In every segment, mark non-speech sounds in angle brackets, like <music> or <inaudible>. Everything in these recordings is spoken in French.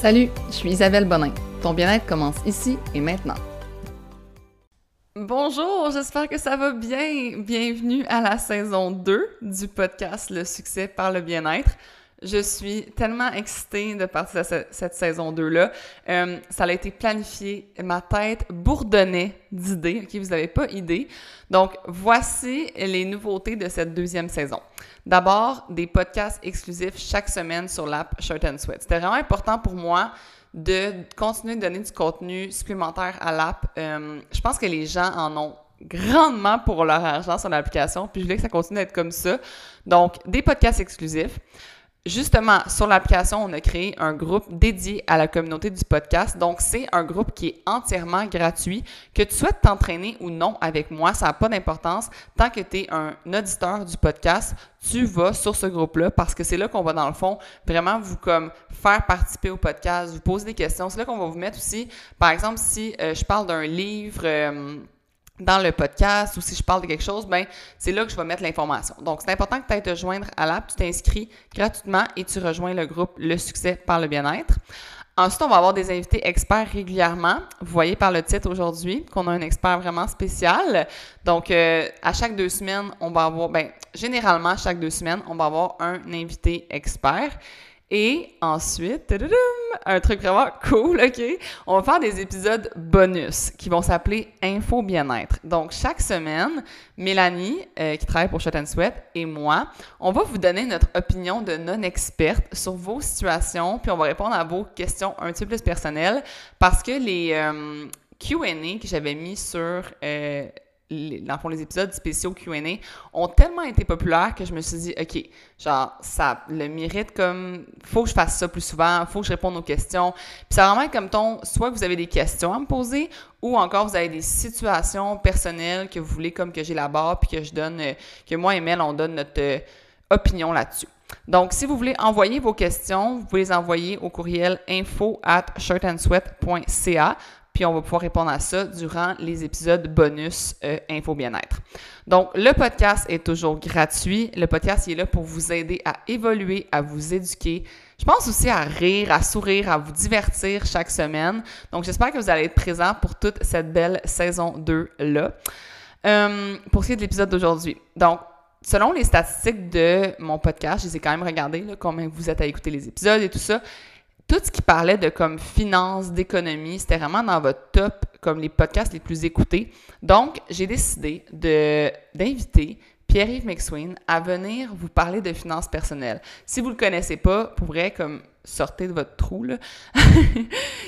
Salut, je suis Isabelle Bonin. Ton bien-être commence ici et maintenant. Bonjour, j'espère que ça va bien. Bienvenue à la saison 2 du podcast Le succès par le bien-être. Je suis tellement excitée de partir de cette saison 2-là. Euh, ça a été planifié. Ma tête bourdonnait d'idées. Vous n'avez pas idée. Donc, voici les nouveautés de cette deuxième saison. D'abord, des podcasts exclusifs chaque semaine sur l'app Shirt and Sweat. C'était vraiment important pour moi de continuer de donner du contenu supplémentaire à l'app. Euh, je pense que les gens en ont grandement pour leur argent sur l'application, puis je voulais que ça continue d'être comme ça. Donc, des podcasts exclusifs. Justement, sur l'application, on a créé un groupe dédié à la communauté du podcast. Donc, c'est un groupe qui est entièrement gratuit. Que tu souhaites t'entraîner ou non avec moi, ça n'a pas d'importance. Tant que tu es un auditeur du podcast, tu vas sur ce groupe-là parce que c'est là qu'on va, dans le fond, vraiment vous comme faire participer au podcast, vous poser des questions. C'est là qu'on va vous mettre aussi, par exemple, si euh, je parle d'un livre... Euh, dans le podcast ou si je parle de quelque chose, ben c'est là que je vais mettre l'information. Donc, c'est important que tu ailles te joindre à l'app, tu t'inscris gratuitement et tu rejoins le groupe Le succès par le bien-être. Ensuite, on va avoir des invités experts régulièrement. Vous voyez par le titre aujourd'hui qu'on a un expert vraiment spécial. Donc, euh, à chaque deux semaines, on va avoir, ben, généralement, chaque deux semaines, on va avoir un invité expert. Et ensuite, un truc vraiment <laughs> cool, OK? On va faire des épisodes bonus qui vont s'appeler Info Bien-être. Donc, chaque semaine, Mélanie, euh, qui travaille pour Shot Sweat, et moi, on va vous donner notre opinion de non-experte sur vos situations, puis on va répondre à vos questions un petit peu plus personnelles parce que les euh, QA que j'avais mis sur. Euh, les, dans les épisodes spéciaux Q&A ont tellement été populaires que je me suis dit, OK, genre, ça le mérite comme, faut que je fasse ça plus souvent, faut que je réponde aux questions. Puis ça vraiment comme ton, soit vous avez des questions à me poser, ou encore vous avez des situations personnelles que vous voulez comme que j'élabore, puis que je donne, euh, que moi et Mel, on donne notre euh, opinion là-dessus. Donc, si vous voulez envoyer vos questions, vous pouvez les envoyer au courriel info at shirtandsweat.ca puis on va pouvoir répondre à ça durant les épisodes bonus euh, Info Bien-être. Donc, le podcast est toujours gratuit. Le podcast il est là pour vous aider à évoluer, à vous éduquer. Je pense aussi à rire, à sourire, à vous divertir chaque semaine. Donc, j'espère que vous allez être présents pour toute cette belle saison 2-là. Euh, pour ce qui est de l'épisode d'aujourd'hui. Donc, selon les statistiques de mon podcast, je les ai quand même regardées, là, combien vous êtes à écouter les épisodes et tout ça tout ce qui parlait de comme finance, d'économie, c'était vraiment dans votre top comme les podcasts les plus écoutés. Donc, j'ai décidé de d'inviter Pierre-Yves McSween à venir vous parler de finances personnelles. Si vous le connaissez pas, pour vrai, comme sortez de votre trou, là. <laughs>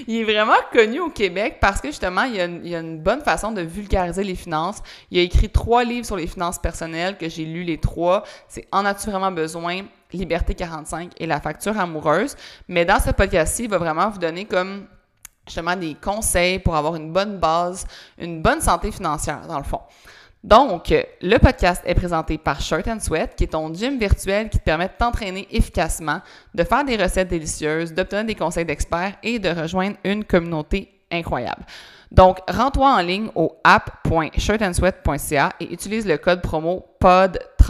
il est vraiment connu au Québec parce que justement, il y, a une, il a, une, bonne façon de vulgariser les finances. Il a écrit trois livres sur les finances personnelles que j'ai lu les trois. C'est En as-tu besoin? Liberté 45 et la facture amoureuse. Mais dans ce podcast-ci, il va vraiment vous donner comme justement des conseils pour avoir une bonne base, une bonne santé financière, dans le fond. Donc, le podcast est présenté par Shirt and Sweat, qui est ton gym virtuel qui te permet de t'entraîner efficacement, de faire des recettes délicieuses, d'obtenir des conseils d'experts et de rejoindre une communauté incroyable. Donc, rends-toi en ligne au app.shirtandsweat.ca et utilise le code promo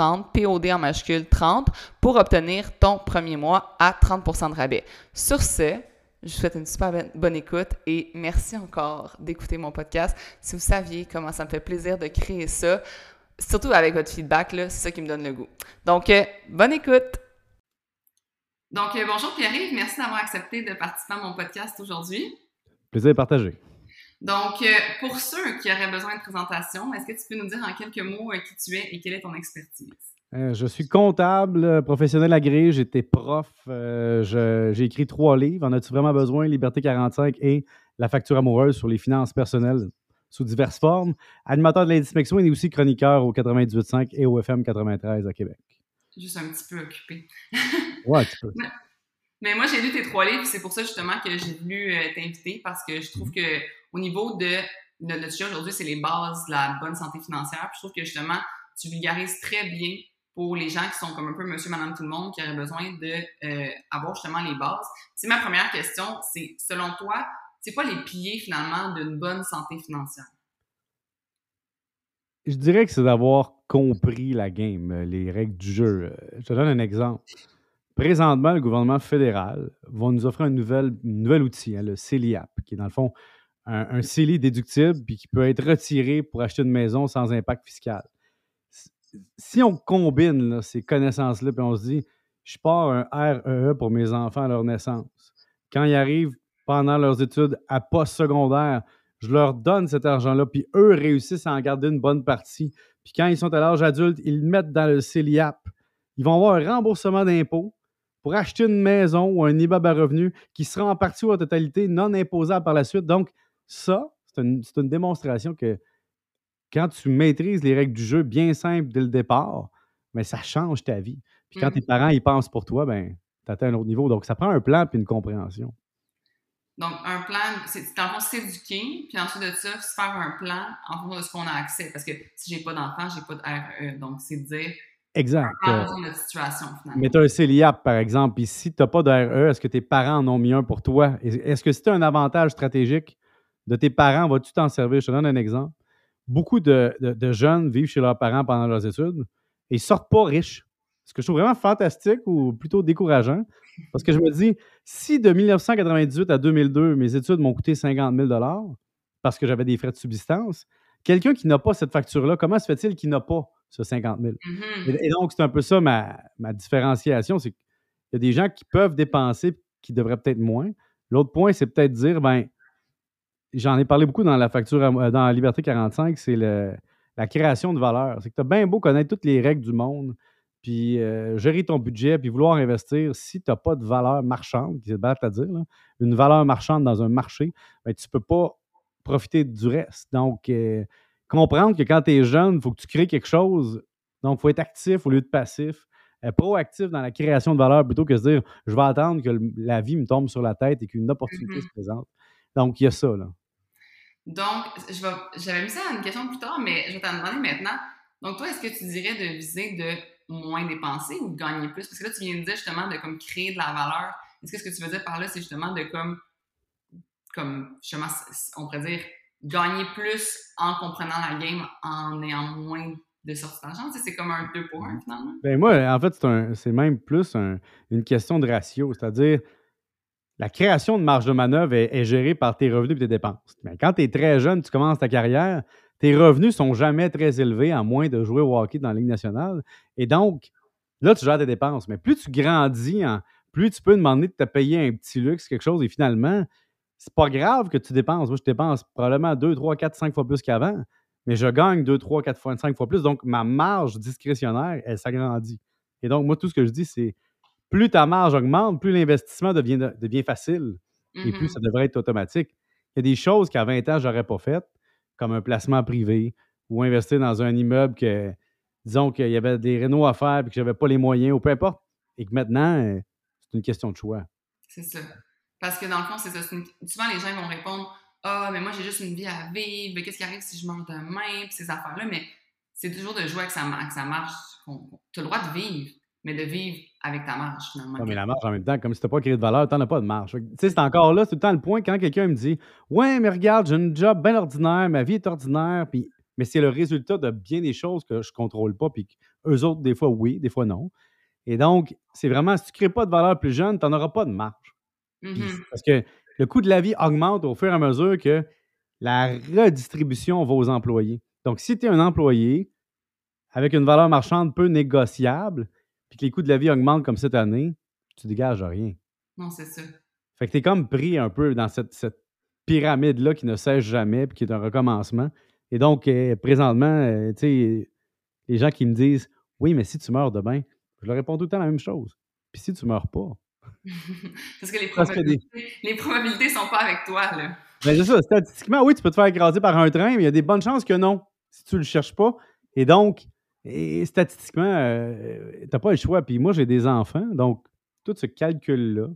POD30, POD en majuscule 30, pour obtenir ton premier mois à 30% de rabais. Sur ce, je vous souhaite une super bonne écoute et merci encore d'écouter mon podcast. Si vous saviez comment ça me fait plaisir de créer ça, surtout avec votre feedback, c'est ça qui me donne le goût. Donc, euh, bonne écoute! Donc, euh, bonjour Pierre-Yves, merci d'avoir accepté de participer à mon podcast aujourd'hui. Plaisir partagé. Donc, euh, pour ceux qui auraient besoin de présentation, est-ce que tu peux nous dire en quelques mots euh, qui tu es et quelle est ton expertise? Euh, je suis comptable, professionnel agréé, j'étais prof, j'ai écrit trois livres, En as-tu vraiment besoin? Liberté 45 et La facture amoureuse sur les finances personnelles sous diverses formes. Animateur de l'indice Mexo et aussi chroniqueur au 98.5 et au FM 93 à Québec. Juste un petit peu occupé. ouais, un petit peu. <laughs> Mais moi, j'ai lu tes trois livres, c'est pour ça justement que j'ai voulu t'inviter parce que je trouve mm-hmm. que au niveau de, notre sujet aujourd'hui, c'est les bases de la bonne santé financière. je trouve que justement, tu vulgarises très bien pour les gens qui sont comme un peu monsieur, madame, tout le monde, qui auraient besoin de euh, avoir justement les bases. C'est ma première question, c'est selon toi, c'est quoi les piliers finalement d'une bonne santé financière? Je dirais que c'est d'avoir compris la game, les règles du jeu. Je te donne un exemple. Présentement, le gouvernement fédéral va nous offrir un nouvel, nouvel outil, hein, le CELIAP, qui est dans le fond un, un CELI déductible puis qui peut être retiré pour acheter une maison sans impact fiscal. Si on combine ces connaissances-là puis on se dit, je pars un REE pour mes enfants à leur naissance, quand ils arrivent pendant leurs études à post-secondaire, je leur donne cet argent-là, puis eux réussissent à en garder une bonne partie. Puis quand ils sont à l'âge adulte, ils le mettent dans le CELIAP. Ils vont avoir un remboursement d'impôts pour acheter une maison ou un IBAB à revenus qui sera en partie ou en totalité non imposable par la suite. Donc, ça, c'est une, une, démonstration que quand tu maîtrises les règles du jeu bien simples dès le départ, mais ça change ta vie. Puis quand mmh. tes parents ils pensent pour toi, ben, tu atteins un autre niveau. Donc, ça prend un plan puis une compréhension. Donc, un plan, c'est le fond s'éduquer, puis ensuite de ça, se faire un plan en fonction de ce qu'on a accès. Parce que si j'ai pas d'enfant, j'ai pas de RE. Donc, c'est de dire. Exact. En de notre situation, finalement. Mais tu as un CELIAP, par exemple, puis si tu n'as pas de RE, est-ce que tes parents en ont mis un pour toi? Est-ce que c'est un avantage stratégique de tes parents, vas-tu t'en servir? Je te donne un exemple. Beaucoup de, de, jeunes vivent chez leurs parents pendant leurs études et ils sortent pas riches. Ce que je trouve vraiment fantastique ou plutôt décourageant, parce que je me dis, si de 1998 à 2002, mes études m'ont coûté 50 000 parce que j'avais des frais de subsistance, quelqu'un qui n'a pas cette facture-là, comment se fait-il qu'il n'a pas? Ce 50 000? Mm-hmm. et, donc, c'est un peu ça ma, ma différenciation, c'est qu'il y a des gens qui peuvent dépenser qui devraient peut-être moins. L'autre point, c'est peut-être dire, ben, j'en ai parlé beaucoup dans la facture, euh, dans la Liberté 45, c'est la création de valeur. C'est que tu as bien beau connaître toutes les règles du monde, puis euh, gérer ton budget, puis vouloir investir, si tu n'as pas de valeur marchande, qui est bête à dire, une valeur marchande dans un marché, ben, tu ne peux pas profiter du reste. Donc, euh, comprendre que quand tu es jeune, il faut que tu crées quelque chose. Donc, il faut être actif au lieu de passif. proactif dans la création de valeur plutôt que de se dire je vais attendre que la vie me tombe sur la tête et qu'une opportunité mm-hmm. se présente. Donc, il y a ça. Là. Donc, j'avais mis ça à une question plus tard, mais je vais t'en demander maintenant. Donc, toi, est-ce que tu dirais de viser de moins dépenser ou de gagner plus? Parce que là, tu viens de dire justement de comme créer de la valeur. Est-ce que ce que tu veux dire par là, c'est justement de comme, comme justement, on pourrait dire, gagner plus en comprenant la game en ayant moins de sorties d'argent? c'est comme un 2 pour 1 finalement? Ben moi, en fait, c'est même plus une question de ratio. C'est-à-dire, la création de marge de manœuvre est, gérée par tes revenus et tes dépenses. Mais quand tu es très jeune, tu commences ta carrière, tes revenus sont jamais très élevés, à moins de jouer au hockey dans la Ligue nationale. Et donc, là, tu gères tes dépenses. Mais plus tu grandis, plus tu peux demander de te payer un petit luxe, quelque chose, et finalement, c'est pas grave que tu dépenses. Moi, je dépense probablement 2, 3, 4, 5 fois plus qu'avant, mais je gagne 2, 3, 4 fois, 5 fois plus. Donc, ma marge discrétionnaire, elle s'agrandit. Et donc, moi, tout ce que je dis, c'est plus ta marge augmente, plus l'investissement devient, devient facile et plus mm-hmm. ça devrait être automatique. Il y a des choses qu'à 20 ans, je n'aurais pas faites, comme un placement privé ou investir dans un immeuble que, disons qu'il y avait des rénaux à faire et que je n'avais pas les moyens ou peu importe. Et que maintenant, euh, c'est une question de choix. C'est ça. Parce que dans le fond, c'est ça. Souvent, les gens vont répondre Ah, mais moi, j'ai juste une vie à vivre. Qu'est-ce qui arrive si je meurs demain? Puis ces affaires-là. Mais c'est toujours de jouer avec ça, que ça marche. Tu as le droit de vivre mais de vivre avec ta marge. Non, mais la marge, en même temps, comme si tu n'as pas créé de valeur, tu n'en as pas de marge. Tu sais, c'est encore là, c'est tout le temps le point quand quelqu'un me dit Ouais, mais regarde, j'ai un job bien ordinaire, ma vie est ordinaire, puis. Mais c'est le résultat de bien des choses que je ne contrôle pas, puis eux autres, des fois, oui, des fois, non. Et donc, c'est vraiment, si tu ne crées pas de valeur plus jeune, tu n'en auras pas de marge. Mm-hmm. Parce que le coût de la vie augmente au fur et à mesure que la redistribution va aux employés. Donc, si tu es un employé avec une valeur marchande peu négociable, puis que les coûts de la vie augmentent comme cette année, tu dégages rien. Non, c'est ça. Fait que tu es comme pris un peu dans cette, pyramide-là qui ne cesse jamais, puis qui est un recommencement. Et donc, euh, présentement, euh, tu sais, les gens qui me disent Oui, mais si tu meurs demain, je leur réponds tout le temps la même chose. Puis si tu meurs pas. <laughs> Parce que les probabilités, les probabilités sont pas avec toi, là. Ben, c'est ça. Statistiquement, oui, tu peux te faire écraser par un train, mais il y a des bonnes chances que non, si tu le cherches pas. Et donc, et statistiquement, euh, tu n'as pas le choix. Puis moi, j'ai des enfants, donc tout ce calcul-là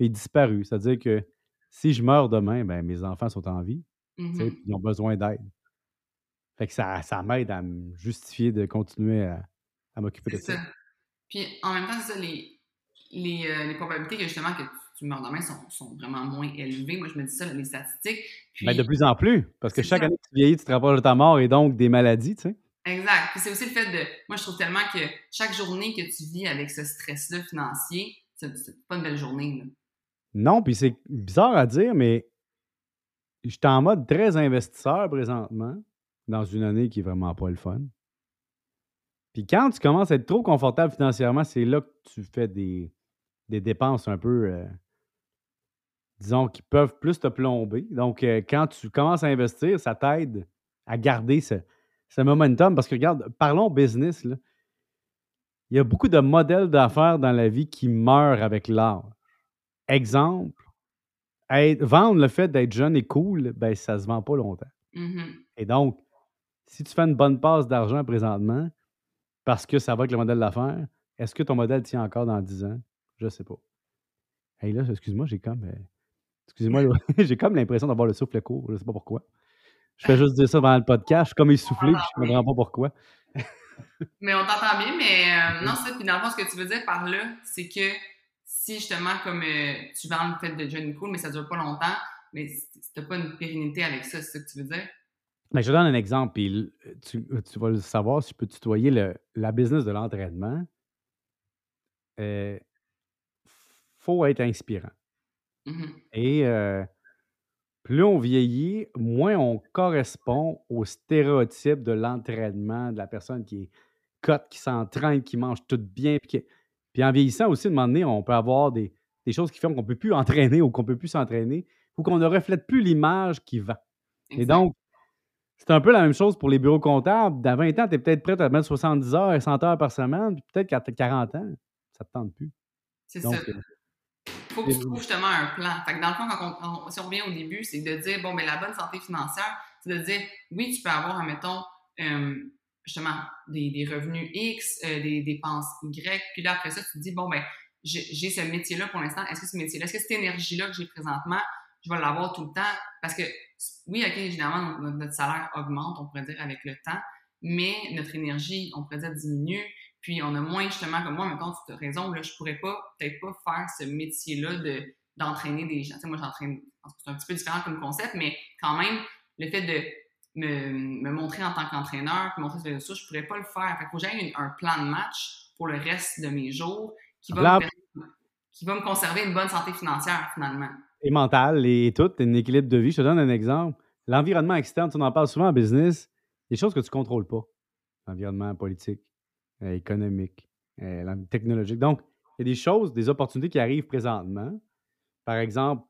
est disparu. C'est-à-dire que si je meurs demain, ben, mes enfants sont en vie. Mmh ils ont besoin d'aide. Fait que ça, ça m'aide à me justifier de continuer à, m'occuper de ça. Puis en même temps, ça, les, les, euh, les, probabilités que justement que tu, meurs demain sont, sont, vraiment moins élevées. Moi, je me dis ça, les statistiques. Ben, de plus en plus, parce que chaque année que tu vieillis, tu te rapproches de ta mort et donc des maladies, tu sais. Exact. Puis c'est aussi le fait de. Moi, je trouve tellement que chaque journée que tu vis avec ce stress-là financier, c'est pas une belle journée. Là. Non, puis c'est bizarre à dire, mais je suis en mode très investisseur présentement, dans une année qui est vraiment pas le fun. Puis quand tu commences à être trop confortable financièrement, c'est là que tu fais des, des dépenses un peu, euh, disons, qui peuvent plus te plomber. Donc, euh, quand tu commences à investir, ça t'aide à garder ce, ce momentum. Parce que, regarde, parlons business. Là. Il y a beaucoup de modèles d'affaires dans la vie qui meurent avec l'art. Exemple, vendre le fait d'être jeune et cool, ben, ça ne se vend pas longtemps. Mm-hmm. Et donc, si tu fais une bonne passe d'argent présentement, parce que ça va avec le modèle d'affaires, est-ce que ton modèle tient encore dans 10 ans? Je ne sais pas. Hey là, excuse-moi, j'ai comme. Euh, excusez-moi, <laughs> j'ai comme l'impression d'avoir le souffle court. Je ne sais pas pourquoi. Je fais juste dire ça dans le podcast. Je suis comme essoufflé, je ne comprends pas pourquoi. <laughs> mais on t'entend bien, mais euh, non, ça, puis dans le fond, ce que tu veux dire par là, c'est que si justement, comme euh, tu vends le fait de Johnny Cool, mais ça dure pas longtemps, mais tu n'as pas une pérennité avec ça, c'est ça que tu veux dire? Mais ben, je donne un exemple, puis tu, tu, vas le savoir si je peux tutoyer le, la business de l'entraînement. Euh, faut être inspirant. Mm-hmm. Et euh, plus on vieillit, moins on correspond au stéréotype de l'entraînement, de la personne qui est cote, qui s'entraîne, qui mange tout bien, puis puis en vieillissant aussi, de un moment donné, on peut avoir des, choses qui font qu'on ne peut plus <laughs> entraîner ou qu'on ne peut plus s'entraîner ou qu'on ne reflète plus l'image qui va. Et donc, c'est un peu la même chose pour les bureaux comptables. Dans 20 ans, tu es peut-être prêt à mettre 70 heures et 100 heures par semaine, puis peut-être qu'à 40 ans, ça ne te tente plus. C'est ça. Euh, faut que tu trouves justement un plan. Fait que dans le fond, quand on, si on revient au début, c'est de dire, bon, mais la bonne santé financière, c'est de dire, oui, tu peux avoir, admettons, euh, justement des, des revenus X, euh, des dépenses Y. Puis là, après ça, tu te dis, bon, ben, j'ai ce métier-là pour l'instant. Est-ce que ce métier-là, est-ce que cette énergie-là que j'ai présentement, je vais l'avoir tout le temps? Parce que, oui, OK, évidemment, notre, salaire augmente, on pourrait dire, avec le temps, mais notre énergie, on pourrait dire, diminue. Puis on a moins, justement, comme moi, maintenant, tu as raison, là, je pourrais pas, peut-être pas faire ce métier-là de d'entraîner des gens. Tu sais, moi, j'entraîne, c'est un petit peu différent comme concept, mais quand même, le fait de me, montrer en tant qu'entraîneur, puis montrer ce que je pourrais pas le faire. Fait faut que j'aille un plan de match pour le reste de mes jours qui va, me, qui va me conserver une bonne santé financière, finalement. Et mentale et tout, un équilibre de vie. Je te donne un exemple. L'environnement externe, tu en parles souvent en business, des choses que tu ne contrôles pas. L'environnement politique, économique, euh, technologique. Donc, il y a des choses, des opportunités qui arrivent présentement. Par exemple,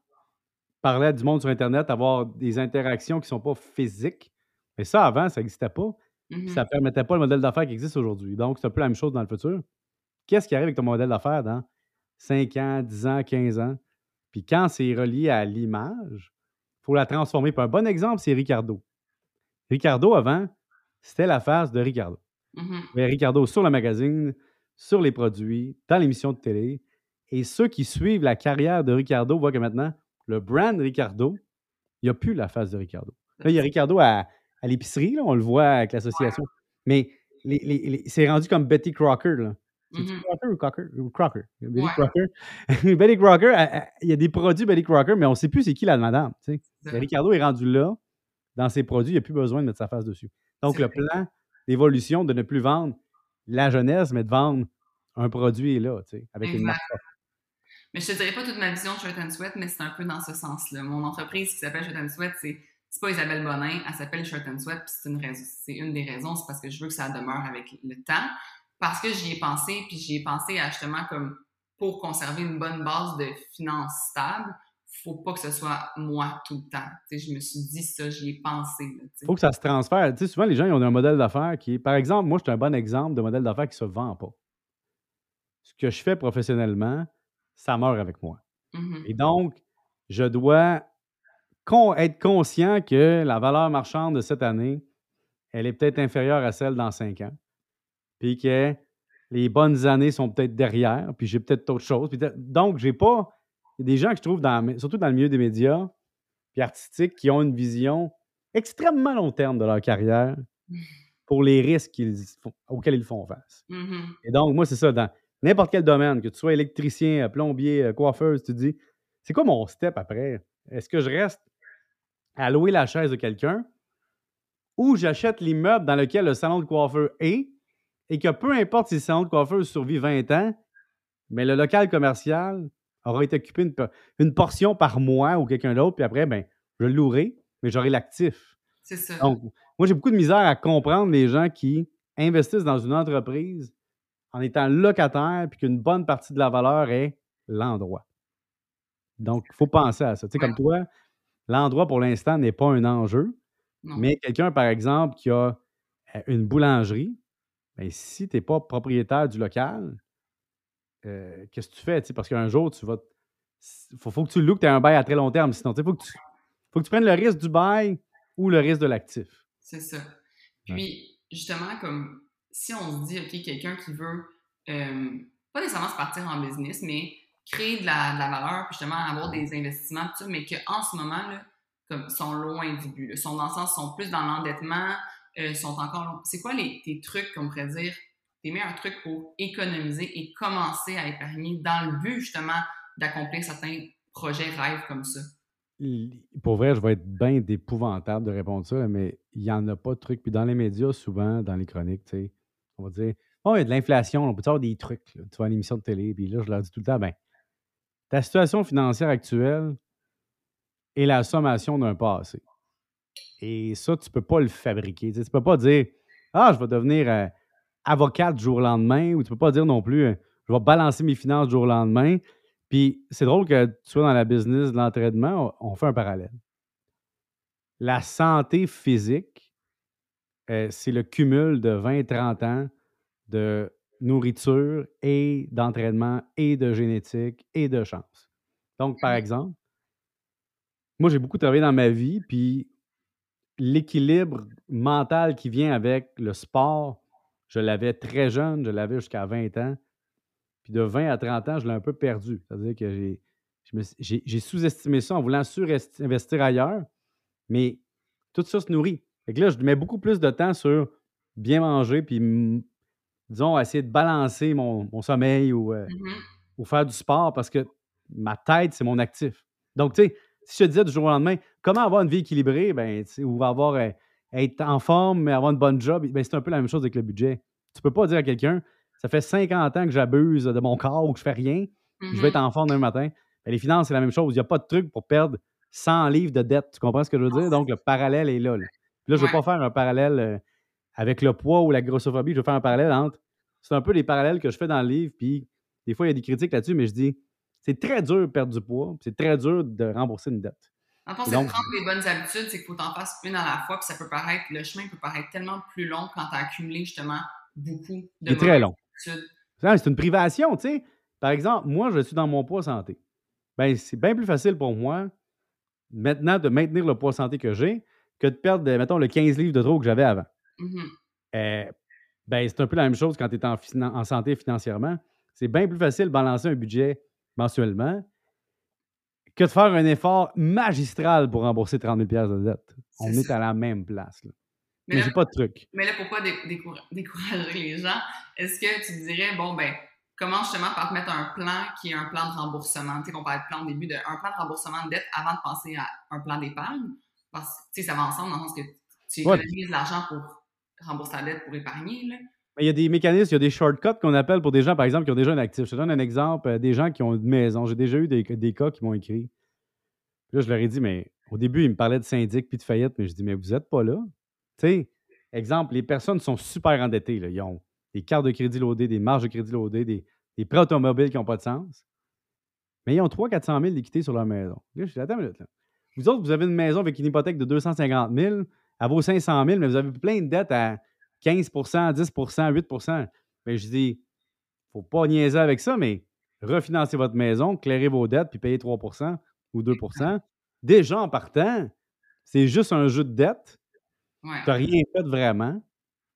parler du monde sur Internet, avoir des interactions qui ne sont pas physiques, mais ça, avant, ça n'existait pas. Mm-hmm. Ça ne permettait pas le modèle d'affaires qui existe aujourd'hui. Donc, c'est un peu la même chose dans le futur. Qu'est-ce qui arrive avec ton modèle d'affaires dans 5 ans, 10 ans, 15 ans? Puis quand c'est relié à l'image, il faut la transformer. Puis un bon exemple, c'est Ricardo. Ricardo, avant, c'était la phase de Ricardo. Mm-hmm. Mais Ricardo sur le magazine, sur les produits, dans l'émission de télé. Et ceux qui suivent la carrière de Ricardo voient que maintenant, le brand Ricardo, il n'y a plus la phase de Ricardo. Là, il y a Ricardo à, à l'épicerie, on le voit avec l'association. Mais c'est rendu comme Betty Crocker. Là. Mm-hmm. Crocker ou Crocker? Ou Crocker. Betty Crocker. <laughs> Betty Crocker, il y a des produits Betty Crocker, mais on ne sait plus c'est qui la madame. Ricardo est rendu là, dans ses produits, il n'y a plus besoin de mettre sa face dessus. Donc, le plan d'évolution de ne plus vendre la jeunesse, mais de vendre un produit là, avec une marque. Mais je te dirais pas toute ma vision de Shirt and Sweat, mais c'est un peu dans ce sens-là. Mon entreprise qui s'appelle Shirt and Sweat, c'est c'est pas Isabelle Bonin, elle s'appelle Shirt and Sweat, puis c'est une raison, une des raisons, c'est parce que je veux que ça demeure avec le temps, parce que j'y ai pensé, puis j'y ai pensé à justement comme pour conserver une bonne base de finances stables, faut pas que ce soit moi tout le temps. je me suis dit ça, j'y ai pensé. Il faut que ça se transfère. souvent, les gens ils ont un modèle d'affaires qui est, par exemple, moi, je suis un bon exemple de modèle d'affaires qui se vend pas. Ce que je fais professionnellement, ça meurt avec moi. Mm-hmm. Et donc, je dois être conscient que la valeur marchande de cette année, elle est peut-être inférieure à celle dans cinq ans. Puis que les bonnes années sont peut-être derrière, puis j'ai peut-être d'autres choses. donc, j'ai pas. Il y a des gens que je trouve, dans, surtout dans le milieu des médias puis artistiques, qui ont une vision extrêmement long terme de leur carrière pour les risques auxquels ils font face. Mm-hmm. Et donc, moi, c'est ça, dans n'importe quel domaine, que tu sois électricien, plombier, coiffeuse, tu te dis, c'est quoi mon step après? Est-ce que je reste à louer la chaise de quelqu'un ou j'achète l'immeuble dans lequel le salon de coiffeur est et que peu importe si le salon de coiffeur survit 20 ans, mais le local commercial aura été occupé une, portion par mois ou quelqu'un d'autre, puis après, ben, je louerai, mais j'aurai l'actif. C'est ça. Donc, moi, j'ai beaucoup de misère à comprendre les gens qui investissent dans une entreprise en étant locataire, puis qu'une bonne partie de la valeur est l'endroit. Donc, il faut penser à ça. Tu sais, comme toi, l'endroit pour l'instant n'est pas un enjeu, mais quelqu'un, par exemple, qui a euh, une boulangerie, bien, si tu n'es pas propriétaire du local, euh, qu'est-ce que tu fais? Parce qu'un jour, tu vas. Il faut, que tu loues que tu aies un bail à très long terme. Sinon, il faut, que tu, faut que tu prennes le risque du bail ou le risque de l'actif. C'est ça. Puis, justement, comme si on se dit, OK, quelqu'un qui veut euh, pas nécessairement se partir en business, mais créer de la, valeur, puis justement avoir des investissements, tout ça, mais qu'en ce moment, là, comme, sont loin du but. Là. Sont dans le sens, sont plus dans l'endettement, euh, sont encore. C'est quoi les, tes trucs, qu'on pourrait dire, tes meilleurs trucs pour économiser et commencer à épargner dans le but justement d'accomplir certains projets rêves comme ça? Pour vrai, je vais être bien d'épouvantable de répondre ça, mais il n'y en a pas de trucs. Puis dans les médias, souvent, dans les chroniques, tu sais, on va dire Oh, il y a de l'inflation, on peut avoir des trucs. Tu vois, l'émission de télé, puis là, je leur dis tout le temps ben, ta situation financière actuelle est la sommation d'un passé. Et ça, tu ne peux pas le fabriquer. Tu ne peux pas dire Ah, je vais devenir euh, avocat du jour au lendemain, ou tu ne peux pas dire non plus euh, Je vais balancer mes finances du jour au lendemain. Puis c'est drôle que tu sois dans la business de l'entraînement, on fait un parallèle. La santé physique, euh, c'est le cumul de 20-30 ans de nourriture et d'entraînement et de génétique et de chance. Donc, par exemple, moi, j'ai beaucoup travaillé dans ma vie, puis l'équilibre mental qui vient avec le sport, je l'avais très jeune, je l'avais jusqu'à 20 ans. Puis de 20 à 30 ans, je l'ai un peu perdu. C'est-à-dire que j'ai, sous-estimé ça en voulant surinvestir ailleurs, mais tout ça se nourrit. Fait que là, je mets beaucoup plus de temps sur bien manger, puis disons, essayer de balancer mon, sommeil euh, mmh ou, faire du sport parce que ma tête, c'est mon actif. Donc, tu sais, si je te disais du jour au lendemain, comment avoir une vie équilibrée, ben, ou avoir, euh, être en forme, mais avoir une bonne job, ben, c'est un peu la même chose avec le budget. Tu peux pas dire à quelqu'un, ça fait 50 ans que j'abuse de mon corps ou que je fais rien, je vais être mmh en forme demain matin. Ben, les finances, c'est la même chose. Il n'y a pas de truc pour perdre 100 livres de dette. Tu comprends ce que je veux dire? Donc, le parallèle est là. là. Puis là, je ne veux pas faire un parallèle euh, avec le poids ou la grossophobie. Je veux faire un parallèle entre c'est un peu les parallèles que je fais dans le livre. Puis des fois, il y a des critiques là-dessus, mais je dis c'est très dur de perdre du poids, c'est très dur de rembourser une dette. En fait, c'est de prendre les bonnes habitudes, c'est qu'il faut t'en fasses une à la fois, puis ça peut paraître, le chemin peut paraître tellement plus long quand tu as accumulé justement beaucoup de C'est très long. C'est une privation, tu sais. Par exemple, moi, je suis dans mon poids santé. Ben, c'est bien plus facile pour moi maintenant de maintenir le poids santé que j'ai que de perdre, mettons, le 15 livres de trop que j'avais avant. Mmh euh, ben, c'est un peu la même chose quand tu es en, santé financièrement. C'est bien plus facile de balancer un budget mensuellement que de faire un effort magistral pour rembourser 30 000 de dette. On est à la même place. Mais, j'ai pas de truc. Mais là, pourquoi <laughs> décourager les gens? Est-ce que tu dirais, bon, ben, comment justement par te mettre un plan qui est un plan de remboursement? Tu sais, qu'on parlait de plan au début, de, un plan de remboursement de dette avant de penser à un plan d'épargne? Parce que, tu sais, ça va ensemble dans le sens que tu économises l'argent pour rembourser la dette pour épargner. Là. Il y a des mécanismes, il y a des shortcuts qu'on appelle pour des gens, par exemple, qui ont déjà un actif. Je te donne un exemple, euh, des gens qui ont une maison. J'ai déjà eu des, cas qui m'ont écrit. là, je leur ai dit, mais au début, ils me parlaient de syndic puis de faillite, mais je dis, mais vous n'êtes pas là. Tu sais, exemple, les personnes sont super endettées. Ils ont des cartes de crédit loadées, des marges de crédit loadées, des, prêts automobiles qui n'ont pas de sens. Mais ils ont 300-400 000 d'équité sur leur maison. Là, je dis, attends une minute. Là. Vous autres, vous avez une maison avec une hypothèque de 250 000 elle vaut 500 000, mais vous avez plein de dettes à 15% 10% 8 Bien, je dis, faut pas niaiser avec ça, mais refinancez votre maison, clairez vos dettes, puis payez 3% ou 2% Déjà, en partant, c'est juste un jeu de dettes. Tu n'as rien fait vraiment,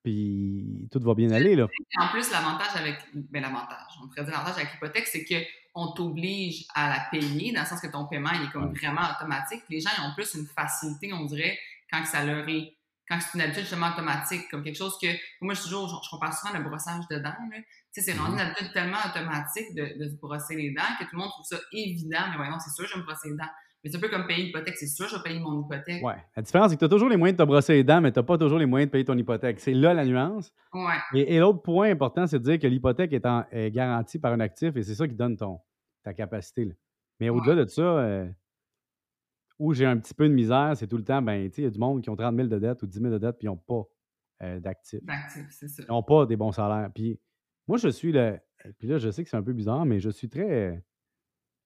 puis tout va bien aller. Là. En plus, l'avantage avec. Ben, l'avantage, on pourrait dire l'avantage avec l'hypothèque, c'est qu'on t'oblige à la payer, dans le sens que ton paiement il est comme vraiment automatique. Les gens ils ont plus une facilité, on dirait, quand ça leur est quand c'est une habitude justement automatique, comme quelque chose que moi je toujours, je, compare souvent le brossage de dents. Tu sais, c'est rendu une mm-hmm. habitude tellement automatique de, de, se brosser les dents que tout le monde trouve ça évident. Mais voyons, c'est sûr, je vais me brosser les dents. Mais c'est un peu comme payer l'hypothèque, c'est sûr, je vais payer mon hypothèque. Ouais. La différence, c'est que tu as toujours les moyens de te brosser les dents, mais tu n'as pas toujours les moyens de payer ton hypothèque. C'est là la nuance. Ouais. Et, l'autre point important, c'est de dire que l'hypothèque est, est, garantie par un actif et c'est ça qui donne ton, ta capacité. Mais au-delà de ça, euh, où j'ai un petit peu de misère, c'est tout le temps, ben, il y a du monde qui ont 30 000 de dettes ou 10 000 de dettes puis ils n'ont pas euh, d'actifs. D'actifs, c'est ça. Ils n'ont pas des bons salaires. Puis moi, je suis le. Puis là, je sais que c'est un peu bizarre, mais je suis très,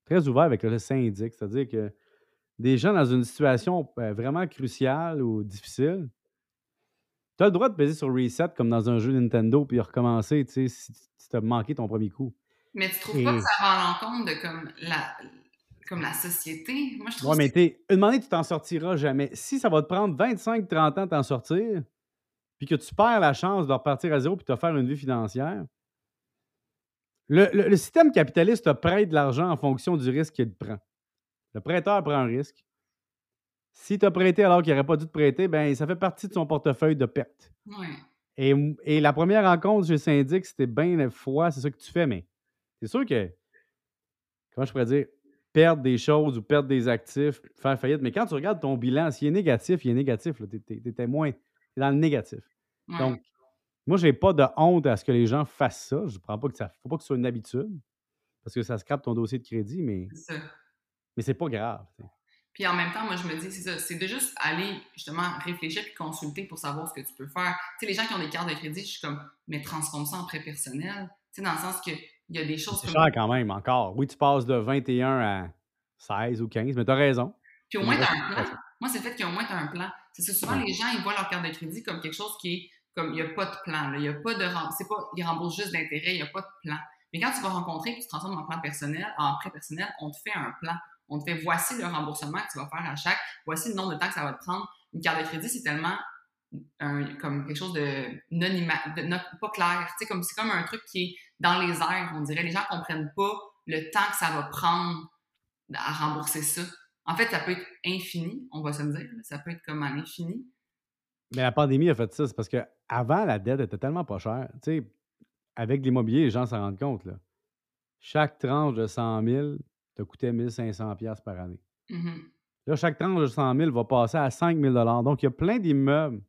très ouvert avec le syndic. C'est-à-dire que des gens dans une situation euh, vraiment cruciale ou difficile, tu as le droit de peser sur reset comme dans un jeu Nintendo puis recommencer, tu sais, si, tu as manqué ton premier coup. Mais tu trouves pas que ça va à l'encontre de comme la, comme la société? Moi, je trouve ouais, mais t'es, une année, tu t'en sortiras jamais. Si ça va te prendre 25-30 ans de t'en sortir, puis que tu perds la chance de repartir à zéro puis de te faire une vie financière, le, le système capitaliste te prête de l'argent en fonction du risque qu'il prend. Le prêteur prend un risque. Si tu as prêté alors qu'il n'aurait pas dû te prêter, ben ça fait partie de son portefeuille de perte. Et, la première rencontre je syndic, c'était bien le foi, c'est ça que tu fais, mais c'est sûr que, comment je pourrais dire, perdre des choses ou perdre des actifs, faire faillite. Mais quand tu regardes ton bilan, s'il est négatif, il est négatif. Tu es, moins. dans le négatif. Donc, moi, je n'ai pas de honte à ce que les gens fassent ça. Je ne prends pas que ça. faut pas que ce soit une habitude. Parce que ça scrape ton dossier de crédit, mais. Mais c'est pas grave. Puis en même temps, moi, je me dis, c'est ça, c'est de juste aller justement réfléchir puis consulter pour savoir ce que tu peux faire. Tu sais, les gens qui ont des cartes de crédit, je suis comme, mais transforme ça en prêt personnel. Tu sais, dans le sens qu'il y a des choses comme. C'est cher quand même, encore. Oui, tu passes de 21 à 16 ou 15, mais tu as raison. Puis au moins, tu as un plan. Moi, c'est le fait qu'au moins, tu as un plan. C'est que souvent, les gens, ils voient leur carte de crédit comme quelque chose qui est comme, il n'y a pas de plan. Il n'y a pas de. C'est pas, ils remboursent juste d'intérêt, il n'y a pas de plan. Mais quand tu vas rencontrer et tu te transformes en plan personnel, en prêt personnel, on te fait un plan on te fait voici le remboursement que tu vas faire à chaque, voici le nombre de temps que ça va te prendre. Une carte de crédit, c'est tellement comme quelque chose de non, de pas clair. c'est comme, c'est comme un truc qui est dans les airs, on dirait. Les gens comprennent pas le temps que ça va prendre à rembourser ça. En fait, ça peut être infini, on va se dire. Ça peut être comme à l'infini. Mais la pandémie a fait ça, c'est parce qu'avant, la dette était tellement pas chère. Tu sais, avec l'immobilier, les gens s'en rendent compte. Là. Chaque tranche de 100 000, te coûtait 1500 par année. Mm-hmm. Là, chaque tranche de 100 000 va passer à 5 000 Donc, il y a plein d'immeubles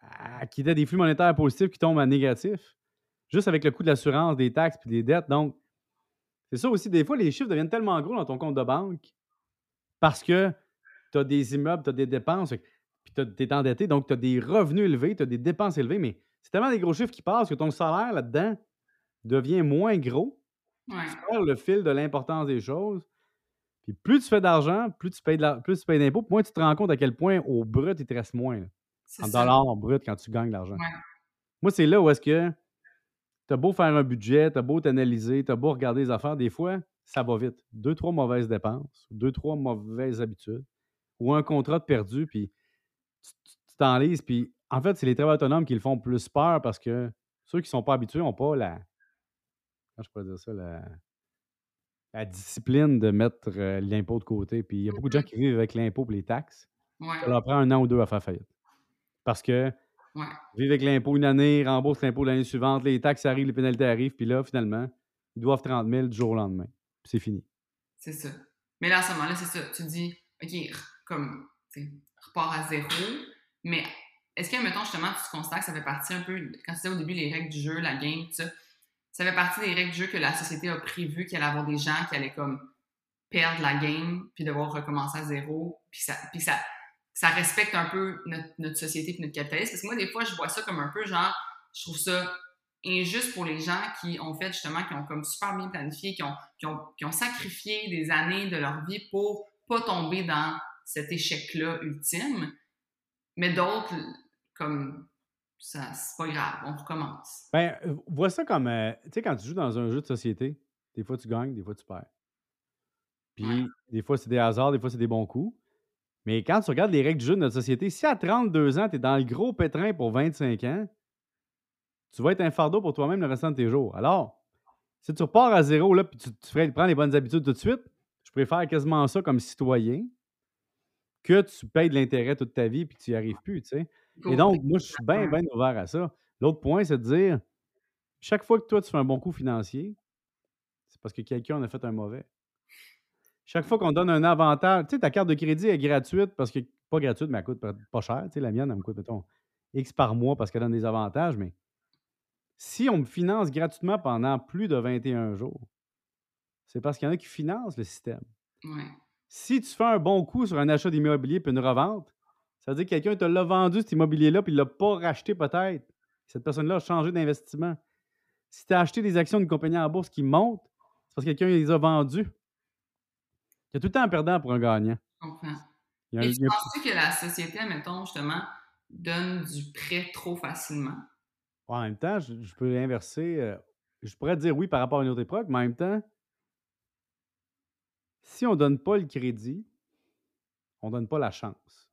ah, qui étaient des flux monétaires positifs qui tombent à négatif, juste avec le coût de l'assurance, des taxes et des dettes. Donc, c'est ça aussi. Des fois, les chiffres deviennent tellement gros dans ton compte de banque parce que tu as des immeubles, tu as des dépenses, puis tu es endetté, donc tu as des revenus élevés, tu as des dépenses élevées, mais c'est tellement des gros chiffres qui passent que ton salaire là-dedans devient moins gros tu perds le fil de l'importance des choses. Puis plus tu fais d'argent, plus tu payes d'impôts, moins tu te rends compte à quel point au brut, il te reste moins. En dollars brut quand tu gagnes de l'argent. Moi, c'est là où est-ce que tu as beau faire un budget, tu as beau t'analyser, tu as beau regarder les affaires, des fois, ça va vite. Deux, trois mauvaises dépenses, deux, trois mauvaises habitudes, ou un contrat de perdu, puis tu t'enlises. Puis en fait, c'est les travailleurs autonomes qui le font plus peur parce que ceux qui ne sont pas habitués n'ont pas la, je pourrais dire ça, la, discipline de mettre euh, l'impôt de côté. Puis il y a beaucoup de gens qui vivent avec l'impôt et les taxes. Ça leur prend un an ou deux à faire faillite. Parce que vivre avec l'impôt une année, rembourse l'impôt l'année suivante, les taxes arrivent, les pénalités arrivent, puis là, finalement, ils doivent 30 000 du jour au lendemain. C'est fini. C'est ça. Mais là, à ce moment-là, c'est ça. Tu dis, OK, comme, repars à zéro, mais est-ce que, mettons, justement, tu constates que ça fait partie un peu, quand tu disais au début les règles du jeu, la game, tout ça, ça fait partie des règles du jeu que la société a prévu qu'il allait avoir des gens qui allaient comme perdre la game puis devoir recommencer à zéro puis ça puis ça ça respecte un peu notre, société puis notre capitalisme parce que moi des fois je vois ça comme un peu genre je trouve ça injuste pour les gens qui ont fait justement qui ont comme super bien planifié qui ont qui ont, qui ont sacrifié des années de leur vie pour pas tomber dans cet échec là ultime mais d'autres comme ça, c'est pas grave, on recommence. Ben, vois ça comme, euh, tu sais, quand tu joues dans un jeu de société, des fois tu gagnes, des fois tu perds. Puis, des fois c'est des hasards, des fois c'est des bons coups. Mais quand tu regardes les règles du jeu de notre société, si à 32 ans, tu es dans le gros pétrin pour 25 ans, tu vas être un fardeau pour toi-même le restant de tes jours. Alors, si tu repars à zéro, là, puis tu, tu prends les bonnes habitudes tout de suite, je préfère quasiment ça comme citoyen que tu payes de l'intérêt toute ta vie puis que tu n'y arrives plus, tu sais. Et donc, moi, je suis bien, bien ouvert à ça. L'autre point, c'est de dire, chaque fois que toi, tu fais un bon coup financier, c'est parce que quelqu'un en a fait un mauvais. Chaque fois qu'on donne un avantage, tu sais, ta carte de crédit est gratuite parce que, pas gratuite, mais elle coûte pas cher. Tu sais, la mienne, elle me coûte, mettons, X par mois parce qu'elle donne des avantages, mais si on me finance gratuitement pendant plus de 21 jours, c'est parce qu'il y en a qui financent le système. Si tu fais un bon coup sur un achat d'immobilier puis une revente, ça veut dire que quelqu'un te l'a vendu, cet immobilier-là, puis il ne l'a pas racheté peut-être. Cette personne-là a changé d'investissement. Si tu as acheté des actions d'une compagnie en bourse qui montent, c'est parce que quelqu'un les a vendues. Il y a tout le temps un perdant pour un gagnant. Je comprends. Et tu penses que la société, mettons, justement, donne du prêt trop facilement? en même temps, je, peux l'inverser. Euh, je pourrais dire oui par rapport à une autre époque, mais en même temps, si on ne donne pas le crédit, on ne donne pas la chance.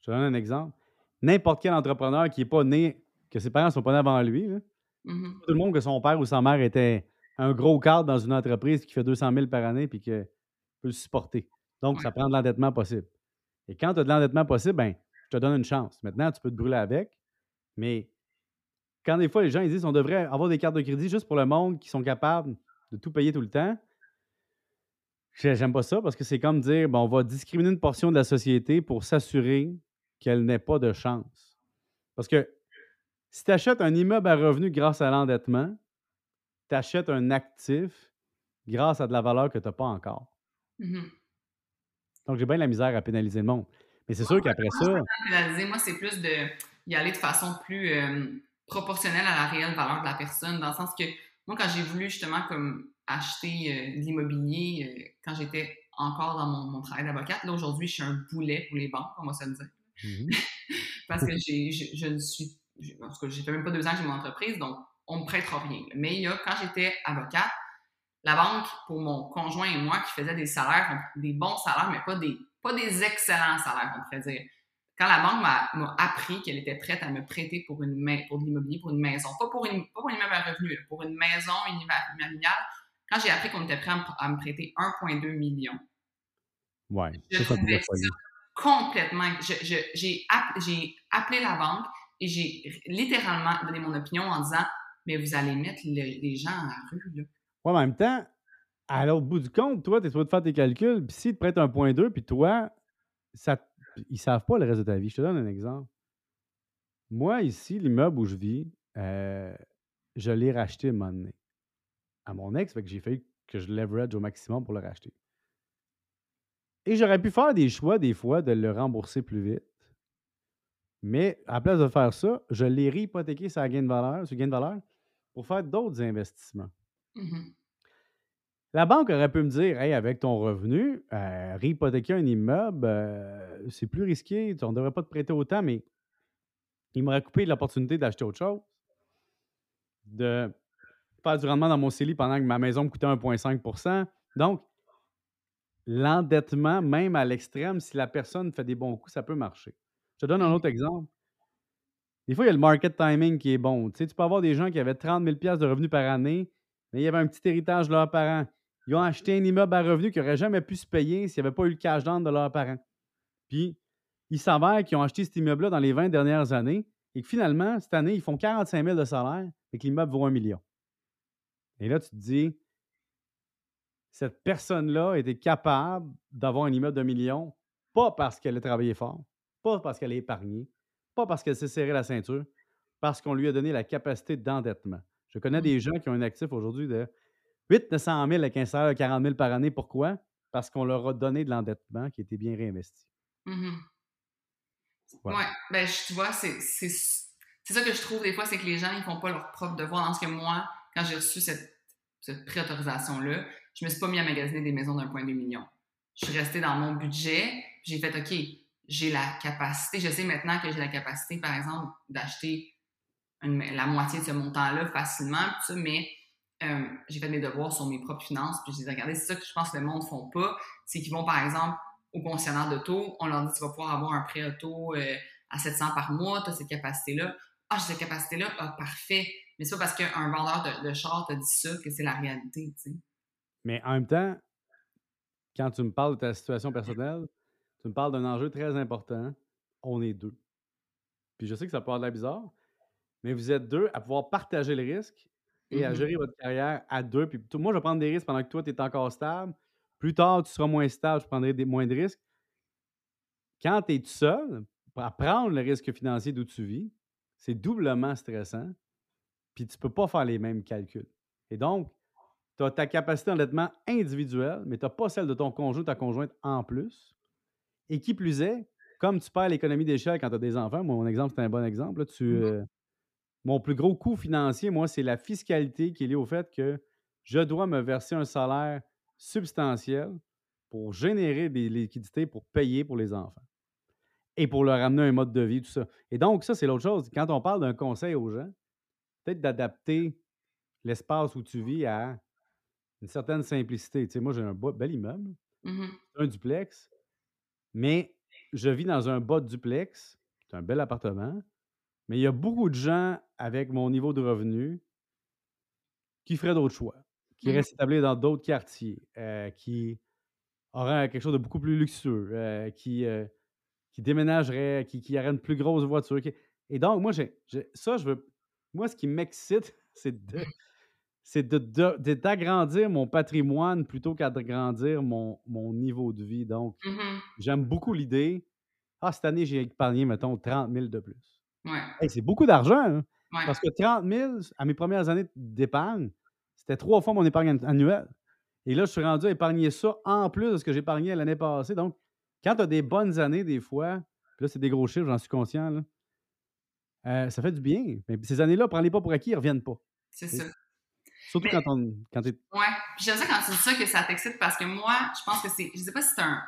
Je te donne un exemple. N'importe quel entrepreneur qui n'est pas né, que ses parents ne sont pas nés avant lui, mm-hmm. tout le monde que son père ou sa mère était un gros cadre dans une entreprise qui fait 200 000 par année et qui le supporter. Donc, ça prend de l'endettement possible. Et quand tu as de l'endettement possible, ben, je te donne une chance. Maintenant, tu peux te brûler avec, mais quand des fois les gens ils disent qu'on devrait avoir des cartes de crédit juste pour le monde qui sont capables de tout payer tout le temps, j'aime pas ça parce que c'est comme dire bon, on va discriminer une portion de la société pour s'assurer qu'elle n'ait pas de chance. Parce que si tu achètes un immeuble à revenu grâce à l'endettement, tu achètes un actif grâce à de la valeur que tu n'as pas encore. Mmh Donc, j'ai bien la misère à pénaliser le monde. Mais c'est sûr qu'après ça. Moi, c'est plus de y aller de façon plus euh, proportionnelle à la réelle valeur de la personne, dans le sens que moi, quand j'ai voulu justement comme acheter euh, de l'immobilier, euh, quand j'étais encore dans mon, travail d'avocate, là aujourd'hui, je suis un boulet pour les banques, on va se le dire. Mhm. <laughs> Parce que j'ai, je, ne suis, parce que j'ai fait même pas deux ans que j'ai mon entreprise, donc on me prêtera rien. Mais il y a, quand j'étais avocate, la banque, pour mon conjoint et moi, qui faisait des salaires, des bons salaires, mais pas des, pas des excellents salaires, on pourrait dire quand la banque m'a appris qu'elle était prête à me prêter pour, une, pour de l'immobilier, pour une maison, pas pour, une, pas pour une immeuble à revenu, pour une maison unifamiliale, quand j'ai appris qu'on était prêt à me, prêter 1,2 million, ouais, je trouvais ça complètement. J'ai appelé la banque et j'ai littéralement donné mon opinion en disant Mais vous allez mettre les gens à la rue. Là. En même temps, à l'autre bout du compte, toi, tu es de faire tes calculs, puis si tu prêtes 1,2, puis toi, ça ils savent pas le reste de ta vie. Je te donne un exemple. Moi, ici, l'immeuble où je vis, euh, je l'ai racheté à un donné. À mon ex, fait que j'ai fait que je leverage au maximum pour le racheter. Et j'aurais pu faire des choix, des fois, de le rembourser plus vite. Mais à la place de faire ça, je l'ai réhypothéqué sur gain de valeur, sur gain de valeur pour faire d'autres investissements. Mmh la banque aurait pu me dire Hey, avec ton revenu, euh, réhypothéquer un immeuble, euh, c'est plus risqué, on ne devrait pas te prêter autant, mais il m'aurait coupé l'opportunité d'acheter autre chose, de faire du rendement dans mon CELI pendant que ma maison me coûtait 1,5% Donc, l'endettement, même à l'extrême, si la personne fait des bons coups, ça peut marcher. Je te donne un autre exemple. Des fois, il y a le market timing qui est bon. Tu, sais, tu peux avoir des gens qui avaient 30 000 de revenus par année, mais il y avait un petit héritage de leurs parents. Ils ont acheté un immeuble à revenu qui n'aurait jamais pu se payer s'il n'y avait pas eu le cash down de leurs parents. Puis, il s'avère qu'ils ont acheté cet immeuble-là dans les 20 dernières années et que finalement, cette année, ils font 45 000 de salaire et que l'immeuble vaut un million. Et là, tu te dis, cette personne-là était capable d'avoir un immeuble d'un million, pas parce qu'elle a travaillé fort, pas parce qu'elle a épargné, pas parce qu'elle s'est serré la ceinture, parce qu'on lui a donné la capacité d'endettement. Je connais mmh. des gens qui ont un actif aujourd'hui de 8 900 000 avec un salaire de 40 000 par année. Pourquoi? Parce qu'on leur a donné de l'endettement qui était bien réinvesti. Mmh oui, ben, tu vois, c'est ça que je trouve des fois, c'est que les gens, ils font pas leur propre devoir. Dans ce que moi, quand j'ai reçu cette, cette préautorisation-là, je me suis pas mis à magasiner des maisons d'un point de million. Je suis restée dans mon budget, j'ai fait, OK, j'ai la capacité, je sais maintenant que j'ai la capacité, par exemple, d'acheter la moitié de ce montant-là facilement, mais euh, j'ai fait mes devoirs sur mes propres finances, puis je les ai regardés. C'est ça que je pense que le monde ne font pas. C'est qu'ils vont, par exemple, au concessionnaire d'auto, on leur dit tu vas pouvoir avoir un prêt auto euh, à 700 par mois, tu as cette capacité-là. Ah, j'ai cette capacité-là, ah, parfait. Mais c'est pas parce qu'un vendeur de, de char dit ça que c'est la réalité. Mais en même temps, quand tu me parles de ta situation personnelle, tu me parles d'un enjeu très important. On est deux. Puis je sais que ça peut avoir de la bizarre, mais vous êtes deux à pouvoir partager le risque et à Mhm. gérer votre carrière à deux. Puis moi, je vais prendre des risques pendant que toi, tu es encore stable. Plus tard, tu seras moins stable, je prendrai des, moins de risques. Quand tu es tout seul, à prendre le risque financier d'où tu vis, c'est doublement stressant. Puis tu ne peux pas faire les mêmes calculs. Et donc, tu as ta capacité d'endettement individuelle, mais tu n'as pas celle de ton conjoint, ta conjointe en plus. Et qui plus est, comme tu perds l'économie d'échelle quand tu as des enfants, moi, mon exemple, c'est un bon exemple. là, tu, Mhm. euh, mon plus gros coût financier, moi, c'est la fiscalité qui est liée au fait que je dois me verser un salaire substantiel pour générer des liquidités pour payer pour les enfants et pour leur amener un mode de vie, tout ça. Et donc, ça, c'est l'autre chose. Quand on parle d'un conseil aux gens, peut-être d'adapter l'espace où tu vis à une certaine simplicité. Tu sais, moi, j'ai un bel immeuble, Mhm. un duplex, mais je vis dans un bas duplex. C'est un bel appartement. Mais il y a beaucoup de gens avec mon niveau de revenu qui feraient d'autres choix, qui Mhm. restent établis dans d'autres quartiers, euh, qui auraient quelque chose de beaucoup plus luxueux, euh, qui, euh, qui déménageraient, qui, qui auraient une plus grosse voiture. qui- Et donc, moi, j'ai, ça, je veux. Moi, ce qui m'excite, <laughs> c'est de. C'est de, de- de- d'agrandir mon patrimoine plutôt qu'à d'agrandir mon, mon niveau de vie. Donc, Mhm. j'aime beaucoup l'idée. Ah, cette année, j'ai épargné, mettons, 30 000 de plus. Ouais. Hey, c'est beaucoup d'argent, hein? Ouais. Parce que 30 000, à mes premières années d'épargne, c'était trois fois mon épargne an- annuelle. Et là, je suis rendu à épargner ça en plus de ce que j'ai épargné l'année passée. Donc, quand tu as des bonnes années, des fois, puis là, c'est des gros chiffres, j'en suis conscient, là, euh, ça fait du bien. Mais ces années-là, prends-les pas pour acquis, ils ne reviennent pas. C'est ça. Surtout Mais- quand on quand Ouais. J'aime ça quand tu dis ça que ça t'excite parce que moi, je pense que c'est. Je sais pas si c'est un.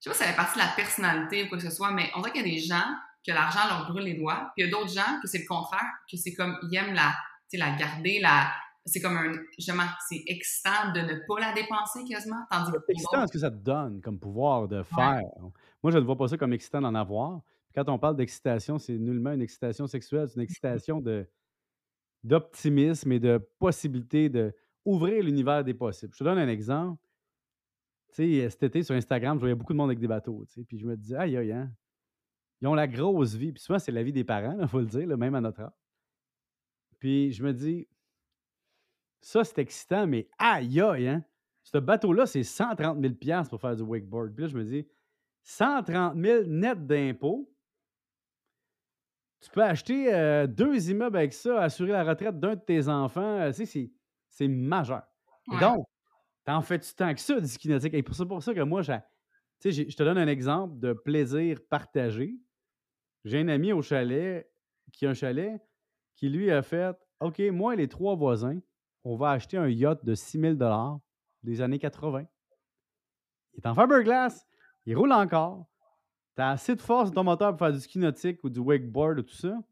Je sais pas si ça fait partie de la personnalité ou quoi que ce soit, mais on dirait qu'il y a des gens que l'argent leur brûle les doigts, puis il y a d'autres gens que c'est le contraire, que c'est comme ils aiment la, la garder, la. C'est comme un. Justement, c'est excitant de ne pas la dépenser quasiment, tandis que C'est excitant ce que ça te donne comme pouvoir de faire. Moi, je ne vois pas ça comme excitant d'en avoir. Quand on parle d'excitation, c'est nullement une excitation sexuelle, c'est une excitation de, d'optimisme et de possibilité de ouvrir l'univers des possibles. Je te donne un exemple. Tu sais, cet été sur Instagram, je voyais beaucoup de monde avec des bateaux. tu sais, Puis je me disais, aïe, aïe, hein. Ils ont la grosse vie. Puis souvent, c'est la vie des parents, il faut le dire, là, même à notre âge. Puis je me dis, ça, c'est excitant, mais aïe, aïe, hein. Ce bateau-là, c'est 130 000 piastres pour faire du wakeboard. Puis là, je me dis, 130 000 net d'impôts. Tu peux acheter euh, deux immeubles avec ça, assurer la retraite d'un de tes enfants. euh, tu sais, c'est, c'est majeur. Ouais. donc, t'en fais-tu tant que ça du ski nautique? Et ça, pour ça que moi, je te donne un exemple de plaisir partagé. J'ai un ami au chalet qui a un chalet qui lui a fait OK, moi et les trois voisins, on va acheter un yacht de 6 000 des années 80. Il est en fiberglass, il roule encore. Tu as assez de force dans ton moteur pour faire du ski nautique ou du wakeboard ou tout ça.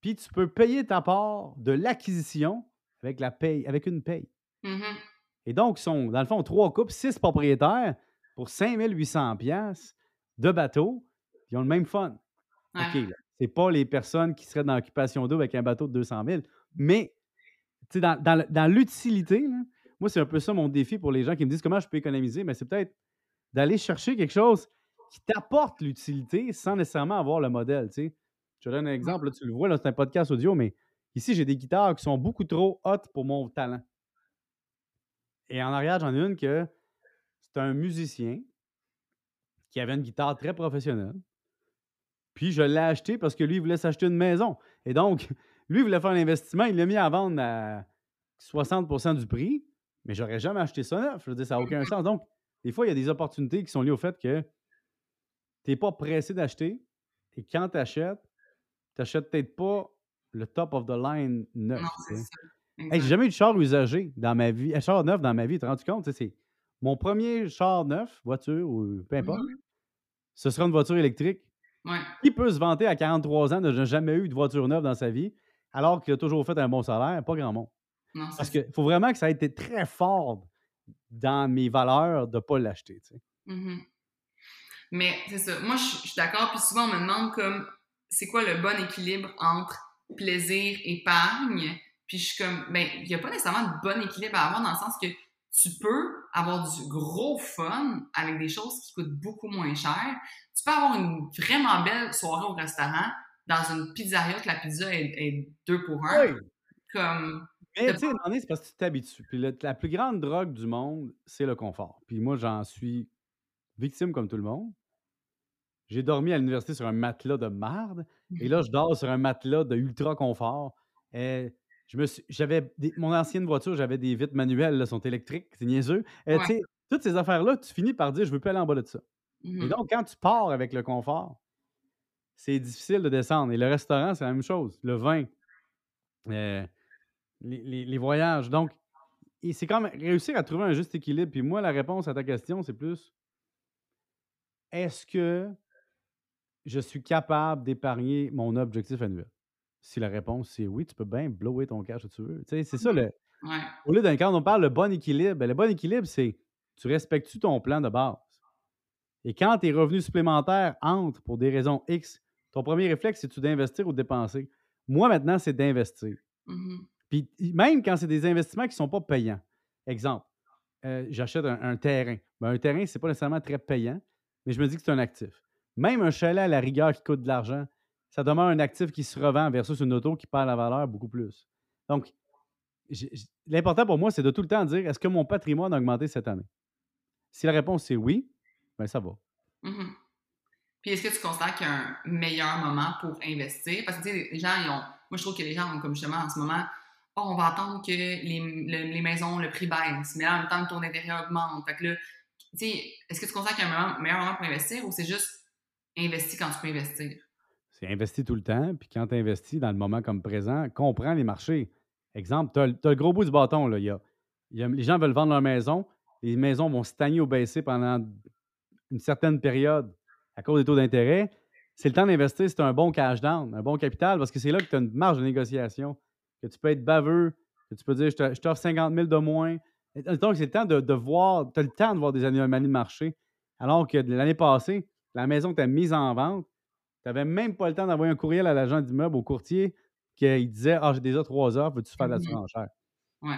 Puis tu peux payer ta part de l'acquisition avec, la paye, avec une paye. Mhm. Et donc, sont, dans le fond, trois couples, six propriétaires pour 5800 pièces de bateau. Ils ont le même fun. Ouais. OK. C'est pas les personnes qui seraient dans l'occupation d'eau avec un bateau de 200 000. Mais, tu sais, dans, dans dans l'utilité, moi, c'est un peu ça mon défi pour les gens qui me disent comment je peux économiser. Mais c'est peut-être d'aller chercher quelque chose qui t'apporte l'utilité sans nécessairement avoir le modèle. tu sais. Je te donne un exemple. Là, tu le vois, c'est un podcast audio, mais ici, j'ai des guitares qui sont beaucoup trop hautes pour mon talent. Et en arrière, j'en ai une que c'est un musicien qui avait une guitare très professionnelle. Puis je l'ai acheté parce que lui, il voulait s'acheter une maison. Et donc, <laughs> lui, il voulait faire un investissement. Il l'a mis à vendre à 60% du prix. Mais j'aurais jamais acheté ça neuf. Je veux dire, ça n'a aucun sens. Donc, des fois, il y a des opportunités qui sont liées au fait que tu n'es pas pressé d'acheter. Et quand tu achètes, tu n'achètes peut-être pas le top of the line neuf. Hey, j'ai jamais eu de char usagé dans ma vie. Un char neuf dans ma vie, tu te rends compte? C'est mon premier char neuf, voiture ou peu importe, ce sera une voiture électrique. Ouais. Qui peut se vanter à 43 ans de n'a jamais eu de voiture neuve dans sa vie alors qu'il a toujours fait un bon salaire? Pas grand monde? Non, Parce qu'il faut vraiment que ça ait été très fort dans mes valeurs de ne pas l'acheter. tu sais. Mhm. Mais c'est ça. Moi, je je suis d'accord. Puis souvent, on me demande comme, c'est quoi le bon équilibre entre plaisir et épargne? Puis je suis comme, ben, il n'y a pas nécessairement de bon équilibre à avoir dans le sens que tu peux avoir du gros fun avec des choses qui coûtent beaucoup moins cher. Tu peux avoir une vraiment belle soirée au restaurant dans une pizzeria que la pizza est, deux pour un. Oui. Comme. Mais tu sais, c'est parce que tu t'habitues. Puis la plus grande drogue du monde, c'est le confort. Puis moi, j'en suis victime comme tout le monde. J'ai dormi à l'université sur un matelas de marde. Et là, je dors sur un matelas de ultra confort. Et me j'avais mon ancienne voiture, j'avais des vitres manuelles, là, sont électriques, c'est niaiseux. Et, toutes ces affaires-là, tu finis par dire, je veux plus aller en bas de ça. Et mmh donc, quand tu pars avec le confort, c'est difficile de descendre. Et le restaurant, c'est la même chose. Le vin, euh, les, voyages. Donc, c'est quand même réussir à trouver un juste équilibre. Puis moi, la réponse à ta question, c'est plus est-ce que je suis capable d'épargner mon objectif annuel? Si la réponse c'est oui, tu peux bien blower ton cash si tu veux. c'est ça le. Au lieu d'un quand on parle de bon équilibre, ben, le bon équilibre, c'est tu respectes-tu ton plan de base? Et quand tes revenus supplémentaires entrent pour des raisons X, ton premier réflexe, c'est-tu d'investir ou de dépenser? Moi, maintenant, c'est d'investir. Mmh Puis même quand c'est des investissements qui ne sont pas payants. Exemple, euh, j'achète un, terrain. Ben, un terrain, ce n'est pas nécessairement très payant, mais je me dis que c'est un actif. Même un chalet à la rigueur qui coûte de l'argent, ça demeure un actif qui se revend versus une auto qui perd la valeur beaucoup plus. Donc, l'important pour moi, c'est de tout le temps dire est-ce que mon patrimoine a augmenté cette année? Si la réponse est oui, bien ça va. Mmh Puis est-ce que tu considères qu'il y a un meilleur moment pour investir? Parce que tu sais, les gens, ils ont. Moi, je trouve que les gens ont comme justement en ce moment. Oh, on va attendre que les, les maisons, le prix baisse, mais en même temps, le taux d'intérêt augmente. Fait que là, tu sais, est-ce que tu considères qu'il y a un meilleur moment pour investir ou c'est juste investir quand tu peux investir? C'est investir tout le temps, puis quand tu investis dans le moment comme présent, comprends les marchés. Exemple, tu as, le gros bout du bâton. Là. Y a, les gens veulent vendre leur maison, les maisons vont stagner ou baisser pendant une certaine période à cause des taux d'intérêt. C'est le temps d'investir, c'est un bon cash down, un bon capital, parce que c'est là que tu as une marge de négociation, que tu peux être baveux, que tu peux dire je t'offre 50 000 de moins. Donc, c'est le temps de, voir, tu as le temps de voir des anomalies de marché. Alors que l'année passée, la maison que tu as mise en vente, tu n'avais même pas le temps d'envoyer un courriel à l'agent d'immeuble, au courtier, qui disait Ah, j'ai déjà trois heures, veux-tu faire de la mmh surenchère? Ouais.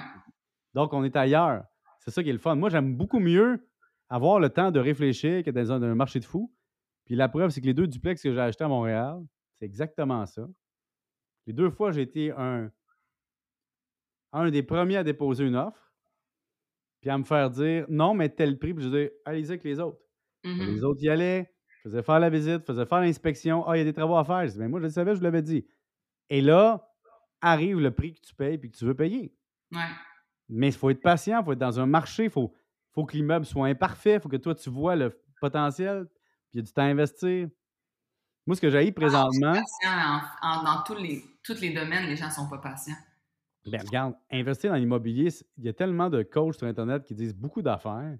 Donc, on est ailleurs. C'est ça qui est le fun. Moi, j'aime beaucoup mieux avoir le temps de réfléchir que dans un, marché de fou. Puis la preuve, c'est que les deux duplex que j'ai achetés à Montréal, c'est exactement ça. Les deux fois, j'ai été un, un des premiers à déposer une offre, puis à me faire dire non, mais tel prix, puis je dis allez-y avec les autres. Mmh les autres y allaient, faisais faire la visite, faisais faire l'inspection. Ah, il y a des travaux à faire. Je dis, mais moi, je le savais, je vous l'avais dit. Et là, arrive le prix que tu payes et que tu veux payer. Ouais. Mais il faut être patient, il faut être dans un marché, il faut, faut que l'immeuble soit imparfait, il faut que toi, tu vois le potentiel, puis il y a du temps à investir. Moi, ce que j'ai ah, présentement. patient dans tous les, tous les domaines, les gens ne sont pas patients. Bien, regarde, investir dans l'immobilier, il y a tellement de coachs sur Internet qui disent beaucoup d'affaires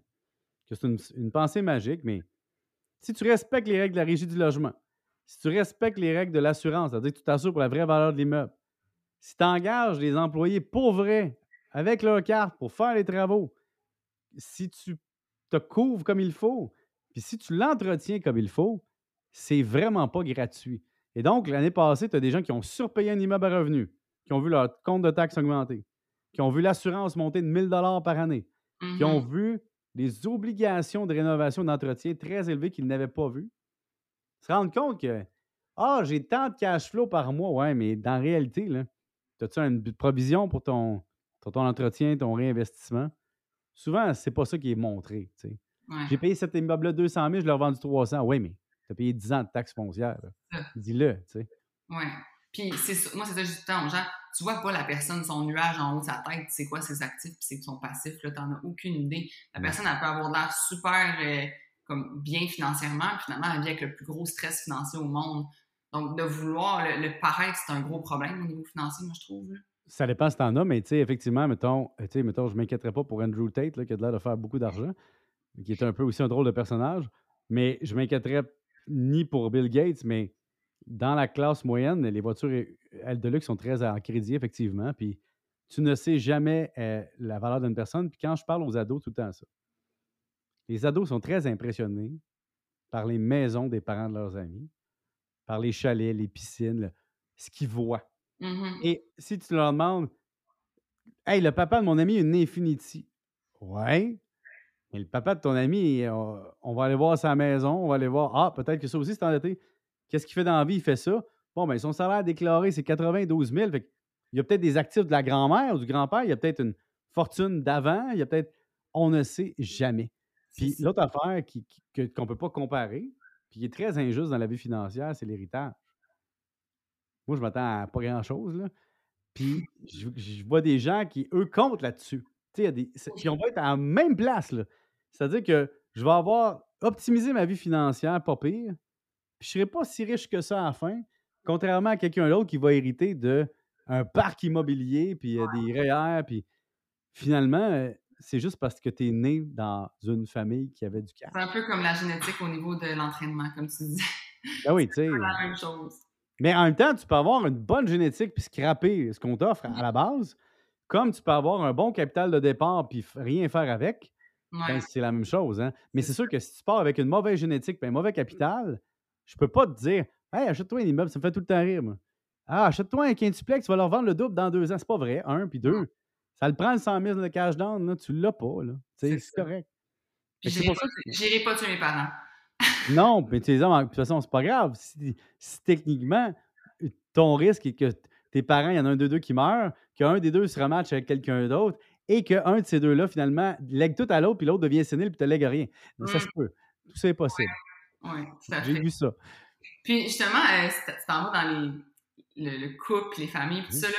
que c'est une, une, pensée magique, mais si tu respectes les règles de la régie du logement, si tu respectes les règles de l'assurance, c'est-à-dire que tu t'assures pour la vraie valeur de l'immeuble, si tu engages les employés pour vrai, avec leur carte, pour faire les travaux, si tu te couvres comme il faut, puis si tu l'entretiens comme il faut, c'est vraiment pas gratuit. Et donc, l'année passée, tu as des gens qui ont surpayé un immeuble à revenus, qui ont vu leur compte de taxes augmenter, qui ont vu l'assurance monter de 1000 par année, qui ont mm-hmm. vu des obligations de rénovation d'entretien très élevées qu'ils n'avaient pas vues, se rendre compte que Ah, j'ai tant de cash flow par mois. Ouais, mais dans la réalité, as-tu une provision pour ton, ton entretien, ton réinvestissement? Souvent, c'est pas ça qui est montré. J'ai payé cet immeuble-là 200 000, je l'ai revendu 300. Oui, mais tu as payé 10 ans de taxes foncières. Dis-le. Oui. Puis moi, c'est ça, justement, gens tu vois pas la personne, son nuage en haut de sa tête, c'est quoi ses actifs, puis c'est son passif, là, t'en as aucune idée. La personne, elle peut avoir l'air super euh, comme bien financièrement, puis finalement, elle vit avec le plus gros stress financier au monde. Donc, de vouloir le, paraître, c'est un gros problème au niveau financier, moi, je trouve. Ça dépend si t'en as, mais tu sais, effectivement, mettons, euh, tu mettons, je m'inquiéterais pas pour Andrew Tate, là, qui a l'air de faire beaucoup d'argent, qui est un peu aussi un drôle de personnage, mais je m'inquiéterais ni pour Bill Gates, mais dans la classe moyenne, les voitures de luxe sont très en crédit, effectivement. Puis tu ne sais jamais euh, la valeur d'une personne. Puis quand je parle aux ados, tout le temps ça. Les ados sont très impressionnés par les maisons des parents de leurs amis, par les chalets, les piscines, ce qu'ils voient. Mmh Et si tu leur demandes Hey, le papa de mon ami a une Infinity. Ouais. Mais le papa de ton ami, on, on va aller voir sa maison, on va aller voir. Ah, peut-être que ça aussi, c'est endetté. Qu'est-ce qu'il fait dans la vie? Il fait ça. Bon, ben son salaire déclaré, c'est 92 000. Fait il y a peut-être des actifs de la grand-mère ou du grand-père. Il y a peut-être une fortune d'avant. Il y a peut-être. On ne sait jamais. Puis l'autre affaire qui- qui- qu'on ne peut pas comparer, puis qui est très injuste dans la vie financière, c'est l'héritage. Moi, je m'attends à pas grand-chose, là. Puis je, je vois des gens qui, eux, comptent là-dessus. Puis on va être à la même place, là. C'est-à-dire que je vais avoir optimisé ma vie financière, pas pire, puis je ne serai pas si riche que ça à la fin, contrairement à quelqu'un d'autre qui va hériter de un parc immobilier, puis euh, des REER, puis finalement, euh, c'est juste parce que tu es né dans une famille qui avait du cash. C'est un peu comme la génétique au niveau de l'entraînement, comme tu disais. <laughs> Ben oui, tu sais. C'est la même chose. Mais en même temps, tu peux avoir une bonne génétique puis scraper ce qu'on t'offre à la base, comme tu peux avoir un bon capital de départ puis rien faire avec. Ouais. Ben, c'est la même chose. Hein? Mais c'est sûr que si tu pars avec une mauvaise génétique et un mauvais capital, je peux pas te dire Hey, achète-toi un immeuble, ça me fait tout le temps rire. moi. Ah, achète-toi un quintuplex, tu vas leur vendre le double dans deux ans. C'est pas vrai. Un, puis deux. Ça le prend le 100 000 de cash down, là, tu l'as pas. Là. C'est correct. J'irai pas, que- pas tuer mes parents. Non, mais tu <laughs> les de toute façon, c'est pas grave. Si, si techniquement, ton risque est que tes parents, il y en a un de deux qui meurt, qu'un des deux se rematche avec quelqu'un d'autre et qu'un de ces deux-là, finalement, lègue tout à l'autre, puis l'autre devient sénile, puis te lègue rien. Donc, Ça se peut. Tout ça est possible. Oui, tout à J'ai vu ça. Puis justement, euh, tu t'en vas dans les, le, le couple, les familles, tout ça, là,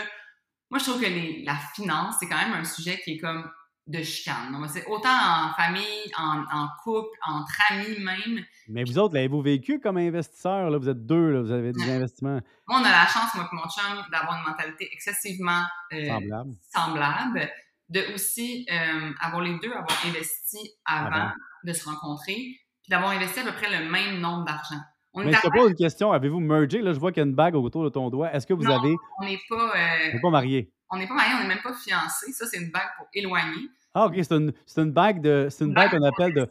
moi je trouve que les- la finance, c'est quand même un sujet qui est comme de chicane. Donc, c'est autant en famille, en, en couple, entre amis même. Mais vous autres, l'avez-vous vécu comme investisseur? Là? Vous êtes deux, là, vous avez des <laughs> investissements Moi, on a la chance, moi et mon chum, d'avoir une mentalité excessivement euh, semblable, de aussi euh, avoir les deux, avoir investi avant Avant. de se rencontrer, d'avoir investi à peu près le même nombre d'argent. On Mais je te pose une question. Avez-vous mergé? Là, je vois qu'il y a une bague autour de ton doigt. Est-ce que vous Non. avez. on n'est pas, euh, pas marié? on n'est pas mariés, on n'est même pas fiancés. Ça, c'est une bague pour éloigner. Ah, OK, c'est une, c'est une bague de. C'est une bague bague qu'on appelle de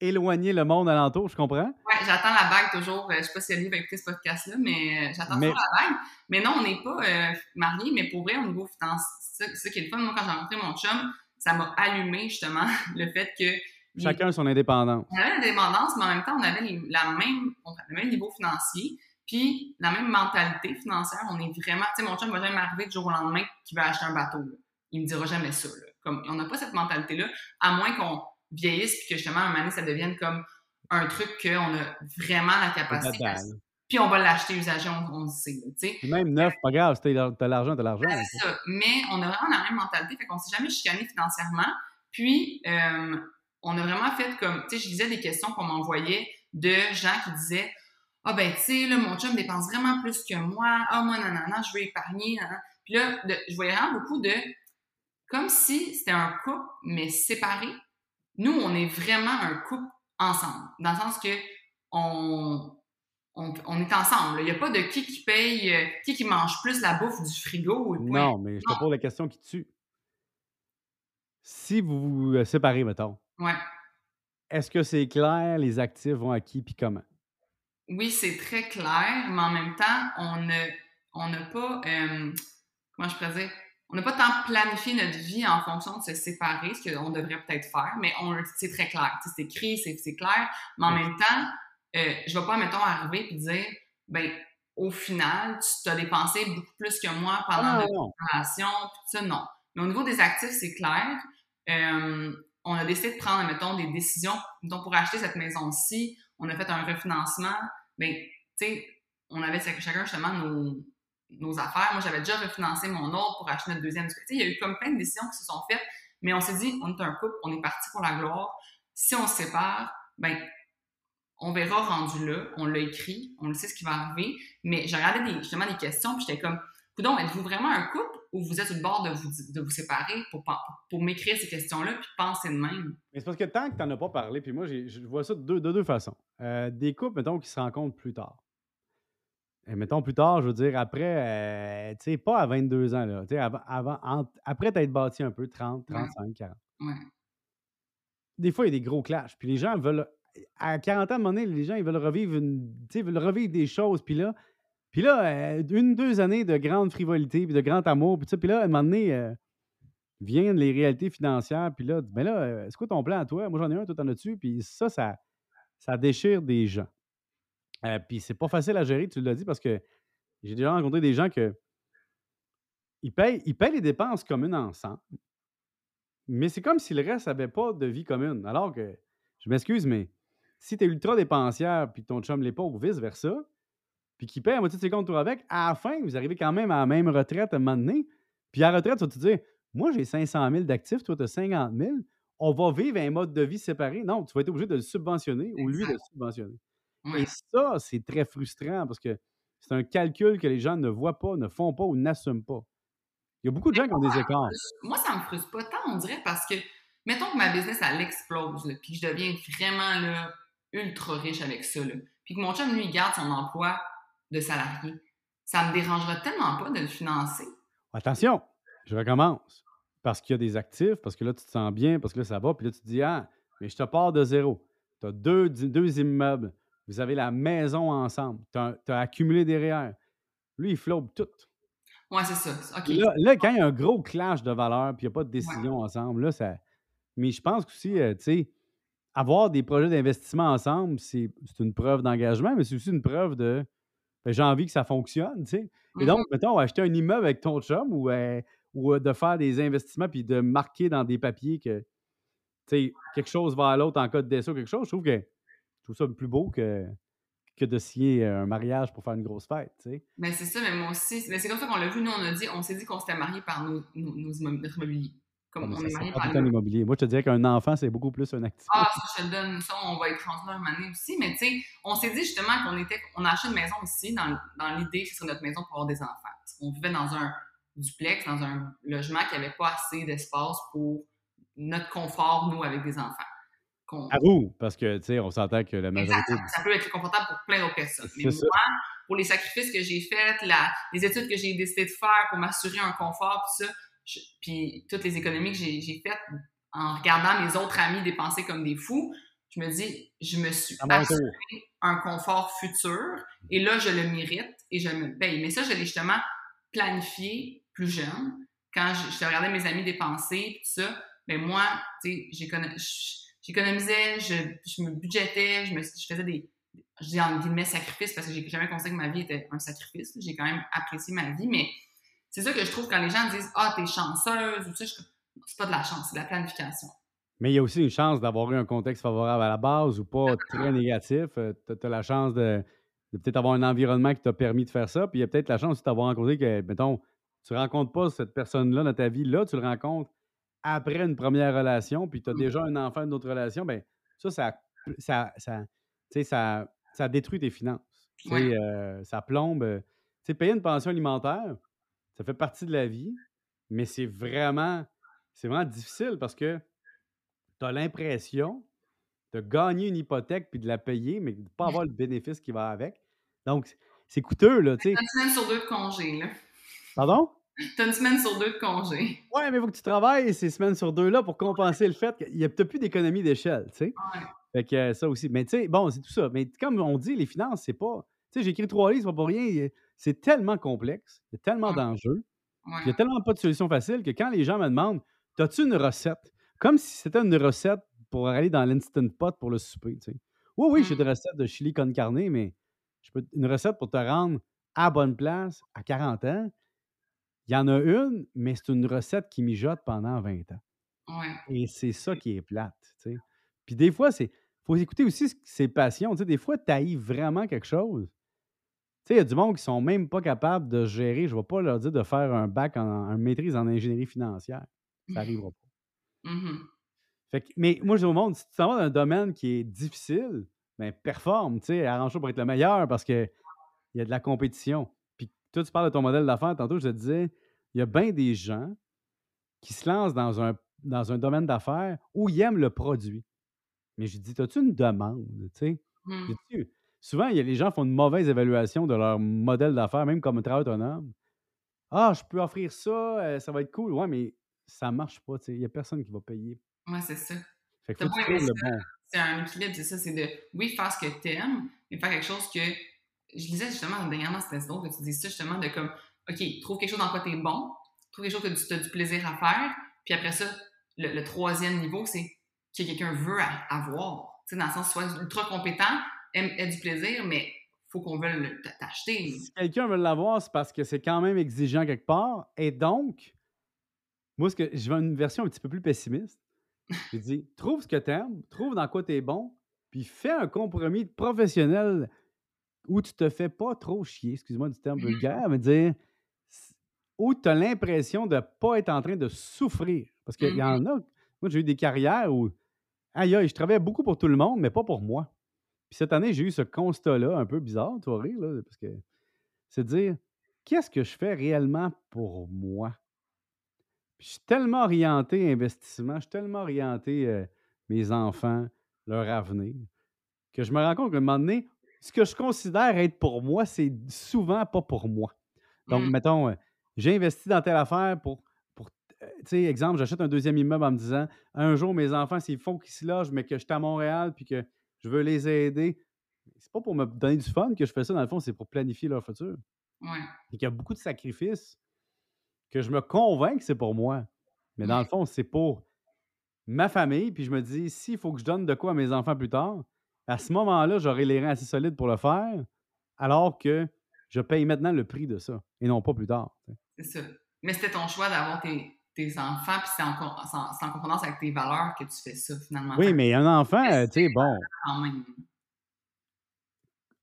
éloigner le monde alentour, je comprends? Ouais, j'attends la bague toujours. Euh, je sais pas si Ellie va écouter ce podcast-là, mais euh, j'attends Mais- toujours la bague. Mais non, on n'est pas euh, mariés, mais pour vrai, au niveau financier, ça qui est le fun. Moi, quand j'ai rencontré mon chum, ça m'a allumé justement <laughs> le fait que Chacun son indépendance. on avait la dépendance, mais en même temps, on avait les- la même, on avait le même niveau financier, puis la même mentalité financière. On est vraiment, tu sais, mon chum va jamais arriver du jour au lendemain qu'il va acheter un bateau. là. Il me dira jamais ça. là. Comme, on n'a pas cette mentalité-là, à moins qu'on vieillisse puis que justement, à un moment donné, ça devienne comme un truc qu'on a vraiment la capacité. Puis on va l'acheter usagé, on, on le sait, Même neuf, pas grave, t'as l'argent, t'as l'argent. Ben, c'est ça. Mais on a vraiment la même mentalité, fait qu'on s'est jamais chicané financièrement. Puis, euh, on a vraiment fait comme, tu sais, je lisais des questions qu'on m'envoyait de gens qui disaient, ah ben, tu sais, là, mon chum dépense vraiment plus que moi. Ah, moi, non, non, non, je veux épargner. Puis là, de- je voyais vraiment beaucoup de, comme si c'était un couple, mais séparé. Nous, on est vraiment un couple ensemble, dans le sens que on, on, on est ensemble. Il n'y a pas de qui qui paye, euh, qui qui mange plus la bouffe du frigo. et. Non, mais je te pose la question qui tue. Si vous vous euh, séparez, mettons, Ouais. est-ce que c'est clair les actifs vont à qui puis comment? Oui, c'est très clair, mais en même temps, on ne on n'a pas, euh, comment je pourrais dire, on n'a pas tant planifié notre vie en fonction de se séparer, ce qu'on devrait peut-être faire, mais on c'est très clair. C'est écrit, c'est c'est clair, mais en Oui. même temps, euh, je ne vais pas, mettons, arriver et dire, ben, au final, tu t'as dépensé beaucoup plus que moi pendant Ah, notre relation, puis tout ça, non. Mais au niveau des actifs, c'est clair. Euh, on a décidé de prendre, mettons, des décisions. Donc, pour acheter cette maison-ci, on a fait un refinancement. Ben, tu sais, on avait chac- chacun justement nos, affaires. Moi, j'avais déjà refinancé mon autre pour acheter notre deuxième. Tu sais, il y a eu comme plein de décisions qui se sont faites, mais on s'est dit, on est un couple, on est parti pour la gloire. Si on se sépare, ben, on verra rendu là. On l'a écrit, on le sait ce qui va arriver. Mais j'ai regardé justement des questions, puis j'étais comme, Coudon, êtes-vous vraiment un couple? Ou vous êtes le bord de vous, de vous séparer pour, pour m'écrire ces questions-là puis penser de même? Mais c'est parce que tant que tu n'en as pas parlé, puis moi, je vois ça de deux, de deux façons. Euh, des couples, mettons, qui se rencontrent plus tard. Et mettons plus tard, je veux dire, après, euh, tu sais, pas à 22 ans, là. Tu sais, avant, avant, après t'être bâti un peu, 30, Ouais. 35, 40. Ouais. Des fois, il y a des gros clashs. Puis les gens veulent. À 40 ans, à un moment donné, les gens, ils veulent revivre, une, tu sais, ils veulent revivre des choses. Puis là, puis là euh, une, deux années de grande frivolité, puis de grand amour, puis ça. Puis là, à un moment donné, euh, viennent les réalités financières, puis là, ben là, euh, c'est quoi ton plan à toi? Moi, j'en ai un, toi, t'en as-tu? Puis ça, ça, ça déchire des gens. Euh, puis c'est pas facile à gérer, tu l'as dit, parce que j'ai déjà rencontré des gens que ils payent, ils les dépenses communes ensemble, mais c'est comme si le reste n'avait pas de vie commune. Alors que, je m'excuse, mais si tu es ultra dépensière puis ton chum l'est pas ou vice-versa, puis qu'il paye à moitié de ses comptes avec, à la fin, vous arrivez quand même à la même retraite à un moment donné. Puis à la retraite, tu vas te dire Moi, j'ai 500 000 d'actifs, toi, tu as 50 000. On va vivre un mode de vie séparé. Non, tu vas être obligé de le subventionner ou lui de le subventionner. Et ça, c'est très frustrant parce que c'est un calcul que les gens ne voient pas, ne font pas ou n'assument pas. Il y a beaucoup de gens qui ont des écarts. Moi, ça me frustre pas tant, on dirait, parce que, mettons que ma business, elle explose, puis que je deviens vraiment là, ultra riche avec ça, puis que mon chum, lui, garde son emploi de salarié, ça me dérangera tellement pas de le financer. Attention, je recommence. Parce qu'il y a des actifs, parce que là, tu te sens bien, parce que là, ça va, puis là, tu te dis, ah, mais je te pars de zéro. Tu as deux, deux immeubles, vous avez la maison ensemble, tu as, accumulé des REER. Lui, il flotte tout. Oui, c'est ça. Là, quand il y a un gros clash de valeurs, puis il n'y a pas de décision ensemble, là, ça. Mais je pense aussi, euh, tu sais, avoir des projets d'investissement ensemble, c'est une preuve d'engagement, mais c'est aussi une preuve de j'ai envie que ça fonctionne, tu sais. Et donc, mm-hmm. mettons, acheter un immeuble avec ton chum ou, euh, ou euh, de faire des investissements puis de marquer dans des papiers que, tu sais, quelque chose va à l'autre en cas de décès ou quelque chose, je trouve que je trouve ça plus beau que, que de euh, un mariage pour faire une grosse fête, tu sais. Mais c'est ça, mais moi aussi, c'est comme ça qu'on l'a vu, nous, on a dit, on s'est dit qu'on s'était mariés par nos, nos, notre immobilier. Comme on est mariés par un immobilier. Moi, je te dirais qu'un enfant, c'est beaucoup plus un actif. Ah, ça, je te donne ça, on va être rendu un année aussi, mais tu sais, on s'est dit justement qu'on était, on a acheté une maison ici, dans, dans l'idée que ce serait notre maison pour avoir des enfants. On vivait dans un duplex, dans un logement qui n'avait pas assez d'espace pour notre confort, nous, avec des enfants. À vous, parce que, tu sais, on s'entend que la majorité... Ça, peut être confortable pour plein d'autres personnes. Mais moi, pour les sacrifices que j'ai faits, les études que j'ai décidé de faire pour m'assurer un confort, tout ça, puis toutes les économies que j'ai faites en regardant mes autres amis dépenser comme des fous, je me dis, je me suis assuré un confort futur et là, je le mérite et je me paye. Mais ça, je l'ai justement planifié plus jeune. Quand je, regardais mes amis dépenser, tout ça, mais ben moi, tu sais, j'économisais, je, je, me budgétais, je, me, je faisais des, je dis en guillemets sacrifices parce que j'ai jamais pensé que ma vie était un sacrifice. J'ai quand même apprécié ma vie, mais c'est ça que je trouve quand les gens disent Ah, t'es chanceuse ou ça, c'est pas de la chance, c'est de la planification. Mais il y a aussi une chance d'avoir eu un contexte favorable à la base ou pas très négatif. Euh, tu as, la chance de, peut-être avoir un environnement qui t'a permis de faire ça. Puis il y a peut-être la chance aussi d'avoir rencontré que, mettons, tu ne rencontres pas cette personne-là dans ta vie. Là, tu le rencontres après une première relation, puis tu as mmh. déjà un enfant d'une autre relation. Bien, ça, ça, ça, ça, ça, ça détruit tes finances. Euh, ça plombe. Tu sais, payer une pension alimentaire, ça fait partie de la vie, mais c'est vraiment, c'est vraiment difficile parce que tu as l'impression de gagner une hypothèque puis de la payer, mais de ne pas avoir le bénéfice qui va avec. Donc, c'est coûteux, là, tu sais. une semaine sur deux de congé, là. Pardon? T'as une semaine sur deux de congé. Ouais, mais il faut que tu travailles ces semaines sur deux-là pour compenser le fait qu'il n'y a peut-être plus d'économie d'échelle, tu sais. Ouais. Fait que ça aussi. Mais tu sais, bon, c'est tout ça. Mais comme on dit, les finances, c'est pas. Sais, j'ai écrit trois livres, c'est pas pour rien c'est tellement complexe, il y a tellement d'enjeux, il n'y a tellement pas de solution facile que quand les gens me demandent As-tu une recette? Comme si c'était une recette pour aller dans l'Instant Pot pour le souper. Oui, oui, j'ai mmh. des recettes de chili con carne, mais je peux, une recette pour te rendre à bonne place à 40 ans, il y en a une, mais c'est une recette qui mijote pendant 20 ans. Et c'est ça qui est plate. Puis des fois, il faut écouter aussi ses passions. des fois, tu haïs vraiment quelque chose sais, il y a du monde qui sont même pas capables de gérer. Je ne vais pas leur dire de faire un bac en, maîtrise en ingénierie financière. Ça n'arrivera pas. Mmh mais moi, je dis au monde, si tu t'en vas dans un domaine qui est difficile, ben, performe, tu sais, arrange-toi pour être le meilleur parce qu'il y a de la compétition. Puis toi, tu parles de ton modèle d'affaires. Tantôt, je te disais, il y a bien des gens qui se lancent dans un, dans un domaine d'affaires où ils aiment le produit. Mais je dis, as-tu une demande, tu sais? Mmh souvent, il y a, les gens font une mauvaise évaluation de leur modèle d'affaires, même comme travail autonome. Ah, je peux offrir ça, euh, ça va être cool. Ouais, mais ça marche pas. Il n'y a personne qui va payer. Ouais, c'est ça. Fait que le C'est un équilibre, c'est ça. C'est de, oui, faire ce que tu aimes, mais faire quelque chose que. Je disais justement dernièrement, c'était drôle que tu dises ça, justement, de comme, OK, trouve quelque chose dans quoi tu es bon, trouve quelque chose que tu as du plaisir à faire, Puis après ça, le, troisième niveau, c'est que quelqu'un veut avoir. Tu sais, dans le sens, soit ultra compétent, aime, du plaisir, mais faut qu'on veuille t'acheter. Si quelqu'un veut l'avoir, c'est parce que c'est quand même exigeant quelque part. Et donc, moi, ce que, je veux une version un petit peu plus pessimiste. Je dis, trouve ce que tu aimes, trouve dans quoi tu es bon, puis fais un compromis professionnel où tu te fais pas trop chier, excuse-moi du terme vulgaire, mais dire où tu as l'impression de ne pas être en train de souffrir. Parce qu'il y en mm-hmm. a, moi j'ai eu des carrières où, aïe, aïe, je travaillais beaucoup pour tout le monde, mais pas pour moi. Puis cette année, j'ai eu ce constat-là, un peu bizarre, tu vas rire, là, parce que c'est de dire, qu'est-ce que je fais réellement pour moi? Puis je suis tellement orienté investissement, je suis tellement orienté euh, mes enfants, leur avenir, que je me rends compte qu'à un moment donné, ce que je considère être pour moi, c'est souvent pas pour moi. Donc, mmh. mettons, euh, j'ai investi dans telle affaire pour, pour euh, tu sais, exemple, j'achète un deuxième immeuble en me disant, un jour, mes enfants, s'ils font qu'ils se logent, mais que je suis à Montréal, puis que je veux les aider, c'est pas pour me donner du fun que je fais ça, dans le fond, c'est pour planifier leur futur. Ouais. Et qu'il y a beaucoup de sacrifices que je me convainc que c'est pour moi. Mais dans le fond, c'est pour ma famille. Puis je me dis, s'il faut que je donne de quoi à mes enfants plus tard, à ce moment-là, j'aurai les reins assez solides pour le faire, alors que je paye maintenant le prix de ça et non pas plus tard. C'est ça. Mais c'était ton choix d'avoir tes, enfants, puis c'est en, en, concordance avec tes valeurs que tu fais ça finalement. Oui, mais un enfant, tu sais, bon.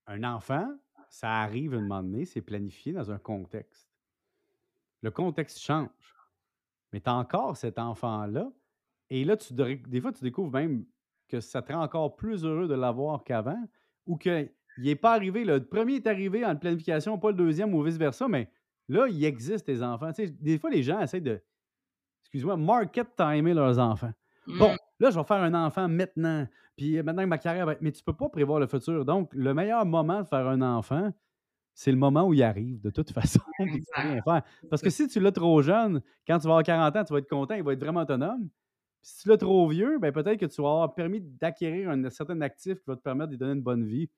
Un enfant, ça arrive à un moment donné, c'est planifié dans un contexte. Le contexte change. Mais tu as encore cet enfant-là. Et là, tu, des fois, tu découvres même que ça te rend encore plus heureux de l'avoir qu'avant ou qu'il n'est pas arrivé. Le premier est arrivé en planification, pas le deuxième ou vice-versa, mais là, il existe tes enfants. des fois, les gens essaient de, excuse-moi, market timer leurs enfants. Bon, mmh. là, je vais faire un enfant maintenant. Puis euh, maintenant que ma carrière va être. Mais tu ne peux pas prévoir le futur. Donc, le meilleur moment de faire un enfant, c'est le moment où il arrive, de toute <laughs> façon. rien faire. Parce que si tu l'as trop jeune, quand tu vas avoir 40 ans, tu vas être content, il va être vraiment autonome. si tu l'as trop vieux, ben peut-être que tu vas avoir permis d'acquérir un certain actif qui va te permettre de lui donner une bonne vie.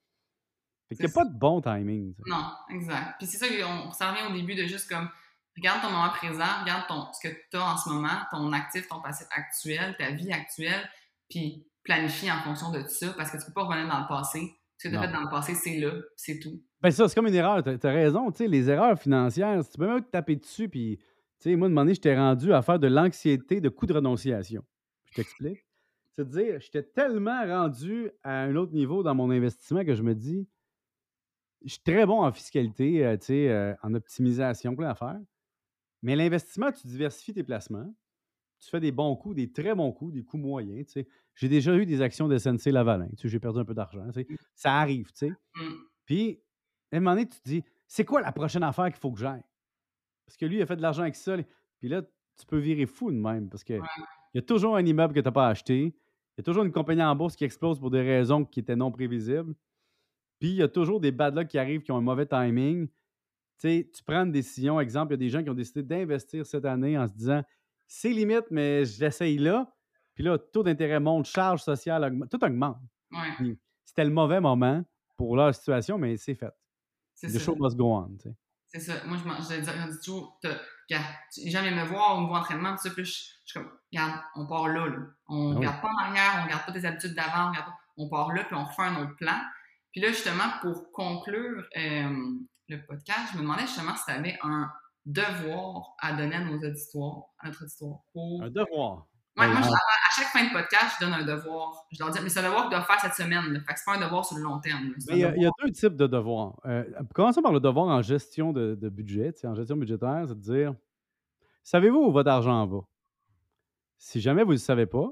Fait qu'il n'y a pas de bon timing. Non, exact. Puis c'est ça qu'on s'en revient au début de juste comme regarde ton moment présent, regarde ton, ce que tu as en ce moment, ton actif, ton passif actuel, ta vie actuelle, puis planifie en fonction de tout ça parce que tu ne peux pas revenir dans le passé. Ce que tu as fait dans le passé, c'est là, c'est tout. Ben ça, c'est comme une erreur. Tu as, raison. Tu sais, les erreurs financières, tu peux même te taper dessus. Puis, tu sais, moi, de moment je t'ai rendu à faire de l'anxiété de coût de renonciation. Je t'explique. C'est-à-dire, j'étais tellement rendu à un autre niveau dans mon investissement que je me dis, je suis très bon en fiscalité, euh, tu sais, euh, en optimisation, plein d'affaires. Mais l'investissement, tu diversifies tes placements. Tu fais des bons coups, des très bons coups, des coups moyens. Tu sais. J'ai déjà eu des actions de SNC Lavalin. Tu sais, j'ai perdu un peu d'argent. Tu sais. Mmh. Ça arrive, tu sais. Mmh. Puis, à un moment donné, tu te dis, c'est quoi la prochaine affaire qu'il faut que j'aille? Parce que lui, il a fait de l'argent avec ça. Puis là, tu peux virer fou de même parce qu'il y a toujours un immeuble que tu n'as pas acheté. Il y a toujours une compagnie en bourse qui explose pour des raisons qui étaient non prévisibles. Puis il y a toujours des bad luck qui arrivent qui ont un mauvais timing. Tu sais, tu prends une décision. Exemple, il y a des gens qui ont décidé d'investir cette année en se disant c'est limite, mais j'essaye là. Puis là, taux d'intérêt monte, charge sociale augmente, tout augmente. C'était le mauvais moment pour leur situation, mais c'est fait. The show must go on. C'est ça. Moi, je, dis toujours, les gens viennent me voir au nouveau entraînement, tout ça, puis je, suis comme, regarde, on part là. là. On ne ah regarde pas en arrière, on ne regarde pas tes habitudes d'avant, on, on part là, puis on refait un autre plan. Puis là, justement, pour conclure euh, le podcast, je me demandais justement si tu avais un devoir à donner à nos auditoires, à notre auditoire. Un devoir? Ouais, moi, à chaque fin de podcast, je donne un devoir. Je leur dis, mais c'est un devoir que je dois faire cette semaine. Fait que c'est pas un devoir sur le long terme. Il y, a deux types de devoirs. Euh, commençons par le devoir en gestion de, de budget, en gestion budgétaire, c'est de dire savez-vous où votre argent va? Si jamais vous ne le savez pas,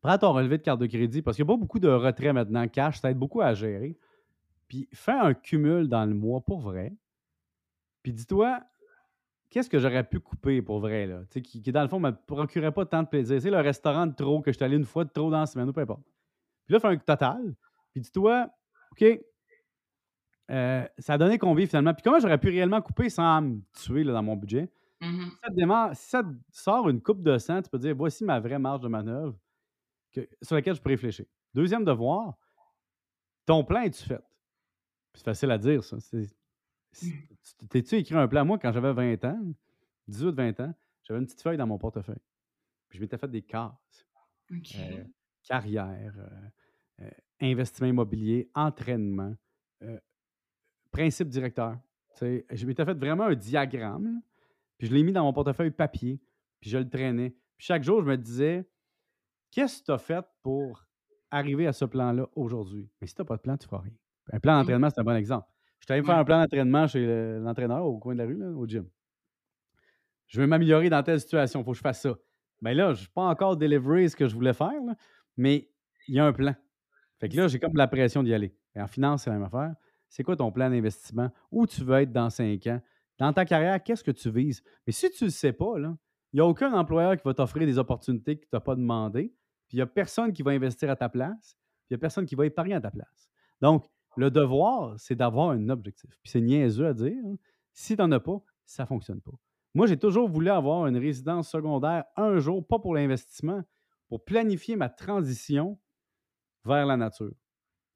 prends ton relevé de carte de crédit parce qu'il n'y a pas beaucoup de retraits maintenant. Cash, ça aide beaucoup à gérer. Puis fais un cumul dans le mois pour vrai. Puis dis-toi, qu'est-ce que j'aurais pu couper pour vrai, là? Qui, qui, dans le fond, ne me procurait pas tant de plaisir. C'est le restaurant de trop que je suis allé une fois de trop dans la semaine, ou peu importe. Puis là, fais un total. Puis dis-toi, OK, euh, ça a donné combien finalement? Puis comment j'aurais pu réellement couper sans me tuer là, dans mon budget? Mm-hmm. si, ça démarre, si, ça sort une coupe de sang, tu peux dire voici ma vraie marge de manœuvre sur laquelle je peux réfléchir. Deuxième devoir, ton plan est-tu fait? C'est facile à dire, ça. T'es-tu écrit un plan? Moi, quand j'avais 20 ans, 18-20 ans, j'avais une petite feuille dans mon portefeuille. Puis je m'étais fait des cases. Euh, carrière, euh, euh, investissement immobilier, entraînement, principe directeur. Je m'étais fait vraiment un diagramme, là, puis je l'ai mis dans mon portefeuille papier, puis je le traînais. Puis chaque jour, je me disais, qu'est-ce que tu as fait pour arriver à ce plan-là aujourd'hui? Mais si tu n'as pas de plan, tu ne feras rien. Un plan Mm. d'entraînement, c'est un bon exemple. Je suis allé faire Ouais. un plan d'entraînement chez le- l'entraîneur au coin de la rue, là, au gym. Je veux m'améliorer dans telle situation, il faut que je fasse ça. Mais là, je ne suis pas encore délivré ce que je voulais faire, là, mais il y a un plan. Fait que là, j'ai comme la pression d'y aller. Et en finance, c'est la même affaire. C'est quoi ton plan d'investissement? Où tu veux être dans cinq ans? Dans ta carrière, qu'est-ce que tu vises? Mais si tu ne le sais pas, il n'y a aucun employeur qui va t'offrir des opportunités que tu n'as pas demandé. Puis il n'y a personne qui va investir à ta place. Puis il n'y a personne qui va épargner à ta place. Donc, le devoir, c'est d'avoir un objectif. Puis c'est niaiseux à dire. hein. Si tu n'en as pas, ça ne fonctionne pas. Moi, j'ai toujours voulu avoir une résidence secondaire un jour, pas pour l'investissement, pour planifier ma transition vers la nature.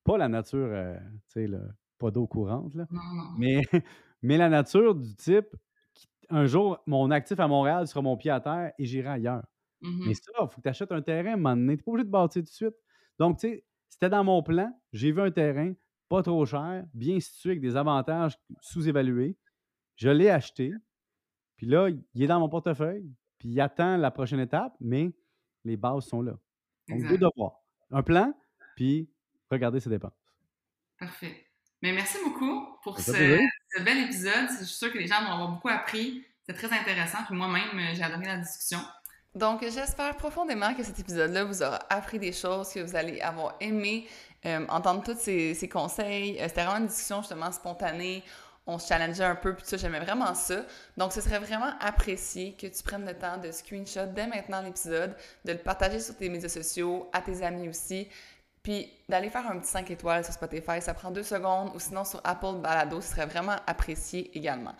Pas la nature, euh, tu sais, pas d'eau courante, là, non. mais, <laughs> mais la nature du type, qui- un jour, mon actif à Montréal sera mon pied à terre et j'irai ailleurs. Mais ça, il faut que tu achètes un terrain à un moment donné. Tu n'es pas obligé de bâtir tout de suite. Donc, tu sais, c'était dans mon plan. J'ai vu un terrain pas trop cher, bien situé, avec des avantages sous-évalués. Je l'ai acheté. Puis là, il est dans mon portefeuille. Puis il attend la prochaine étape, mais les bases sont là. Donc, deux devoirs. Un plan, puis regarder ses dépenses. Parfait. Mais merci beaucoup pour ce, ce bel épisode. Je suis sûre que les gens vont avoir beaucoup appris. C'est très intéressant. Puis moi-même, j'ai adoré la discussion. Donc, j'espère profondément que cet épisode-là vous aura appris des choses, que vous allez avoir aimé euh, entendre tous ces, conseils. Euh, C'était vraiment une discussion justement spontanée. On se challengeait un peu, puis ça, j'aimais vraiment ça. Donc, ce serait vraiment apprécié que tu prennes le temps de screenshot dès maintenant l'épisode, de le partager sur tes médias sociaux, à tes amis aussi, puis d'aller faire un petit 5 étoiles sur Spotify. Ça prend deux secondes, ou sinon sur Apple Balado, ce serait vraiment apprécié également.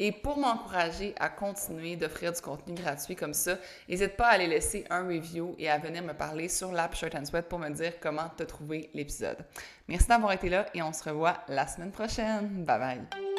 Et pour m'encourager à continuer d'offrir du contenu gratuit comme ça, n'hésite pas à aller laisser un review et à venir me parler sur l'app Shirt and Sweat pour me dire comment te trouver l'épisode. Merci d'avoir été là et on se revoit la semaine prochaine. Bye bye!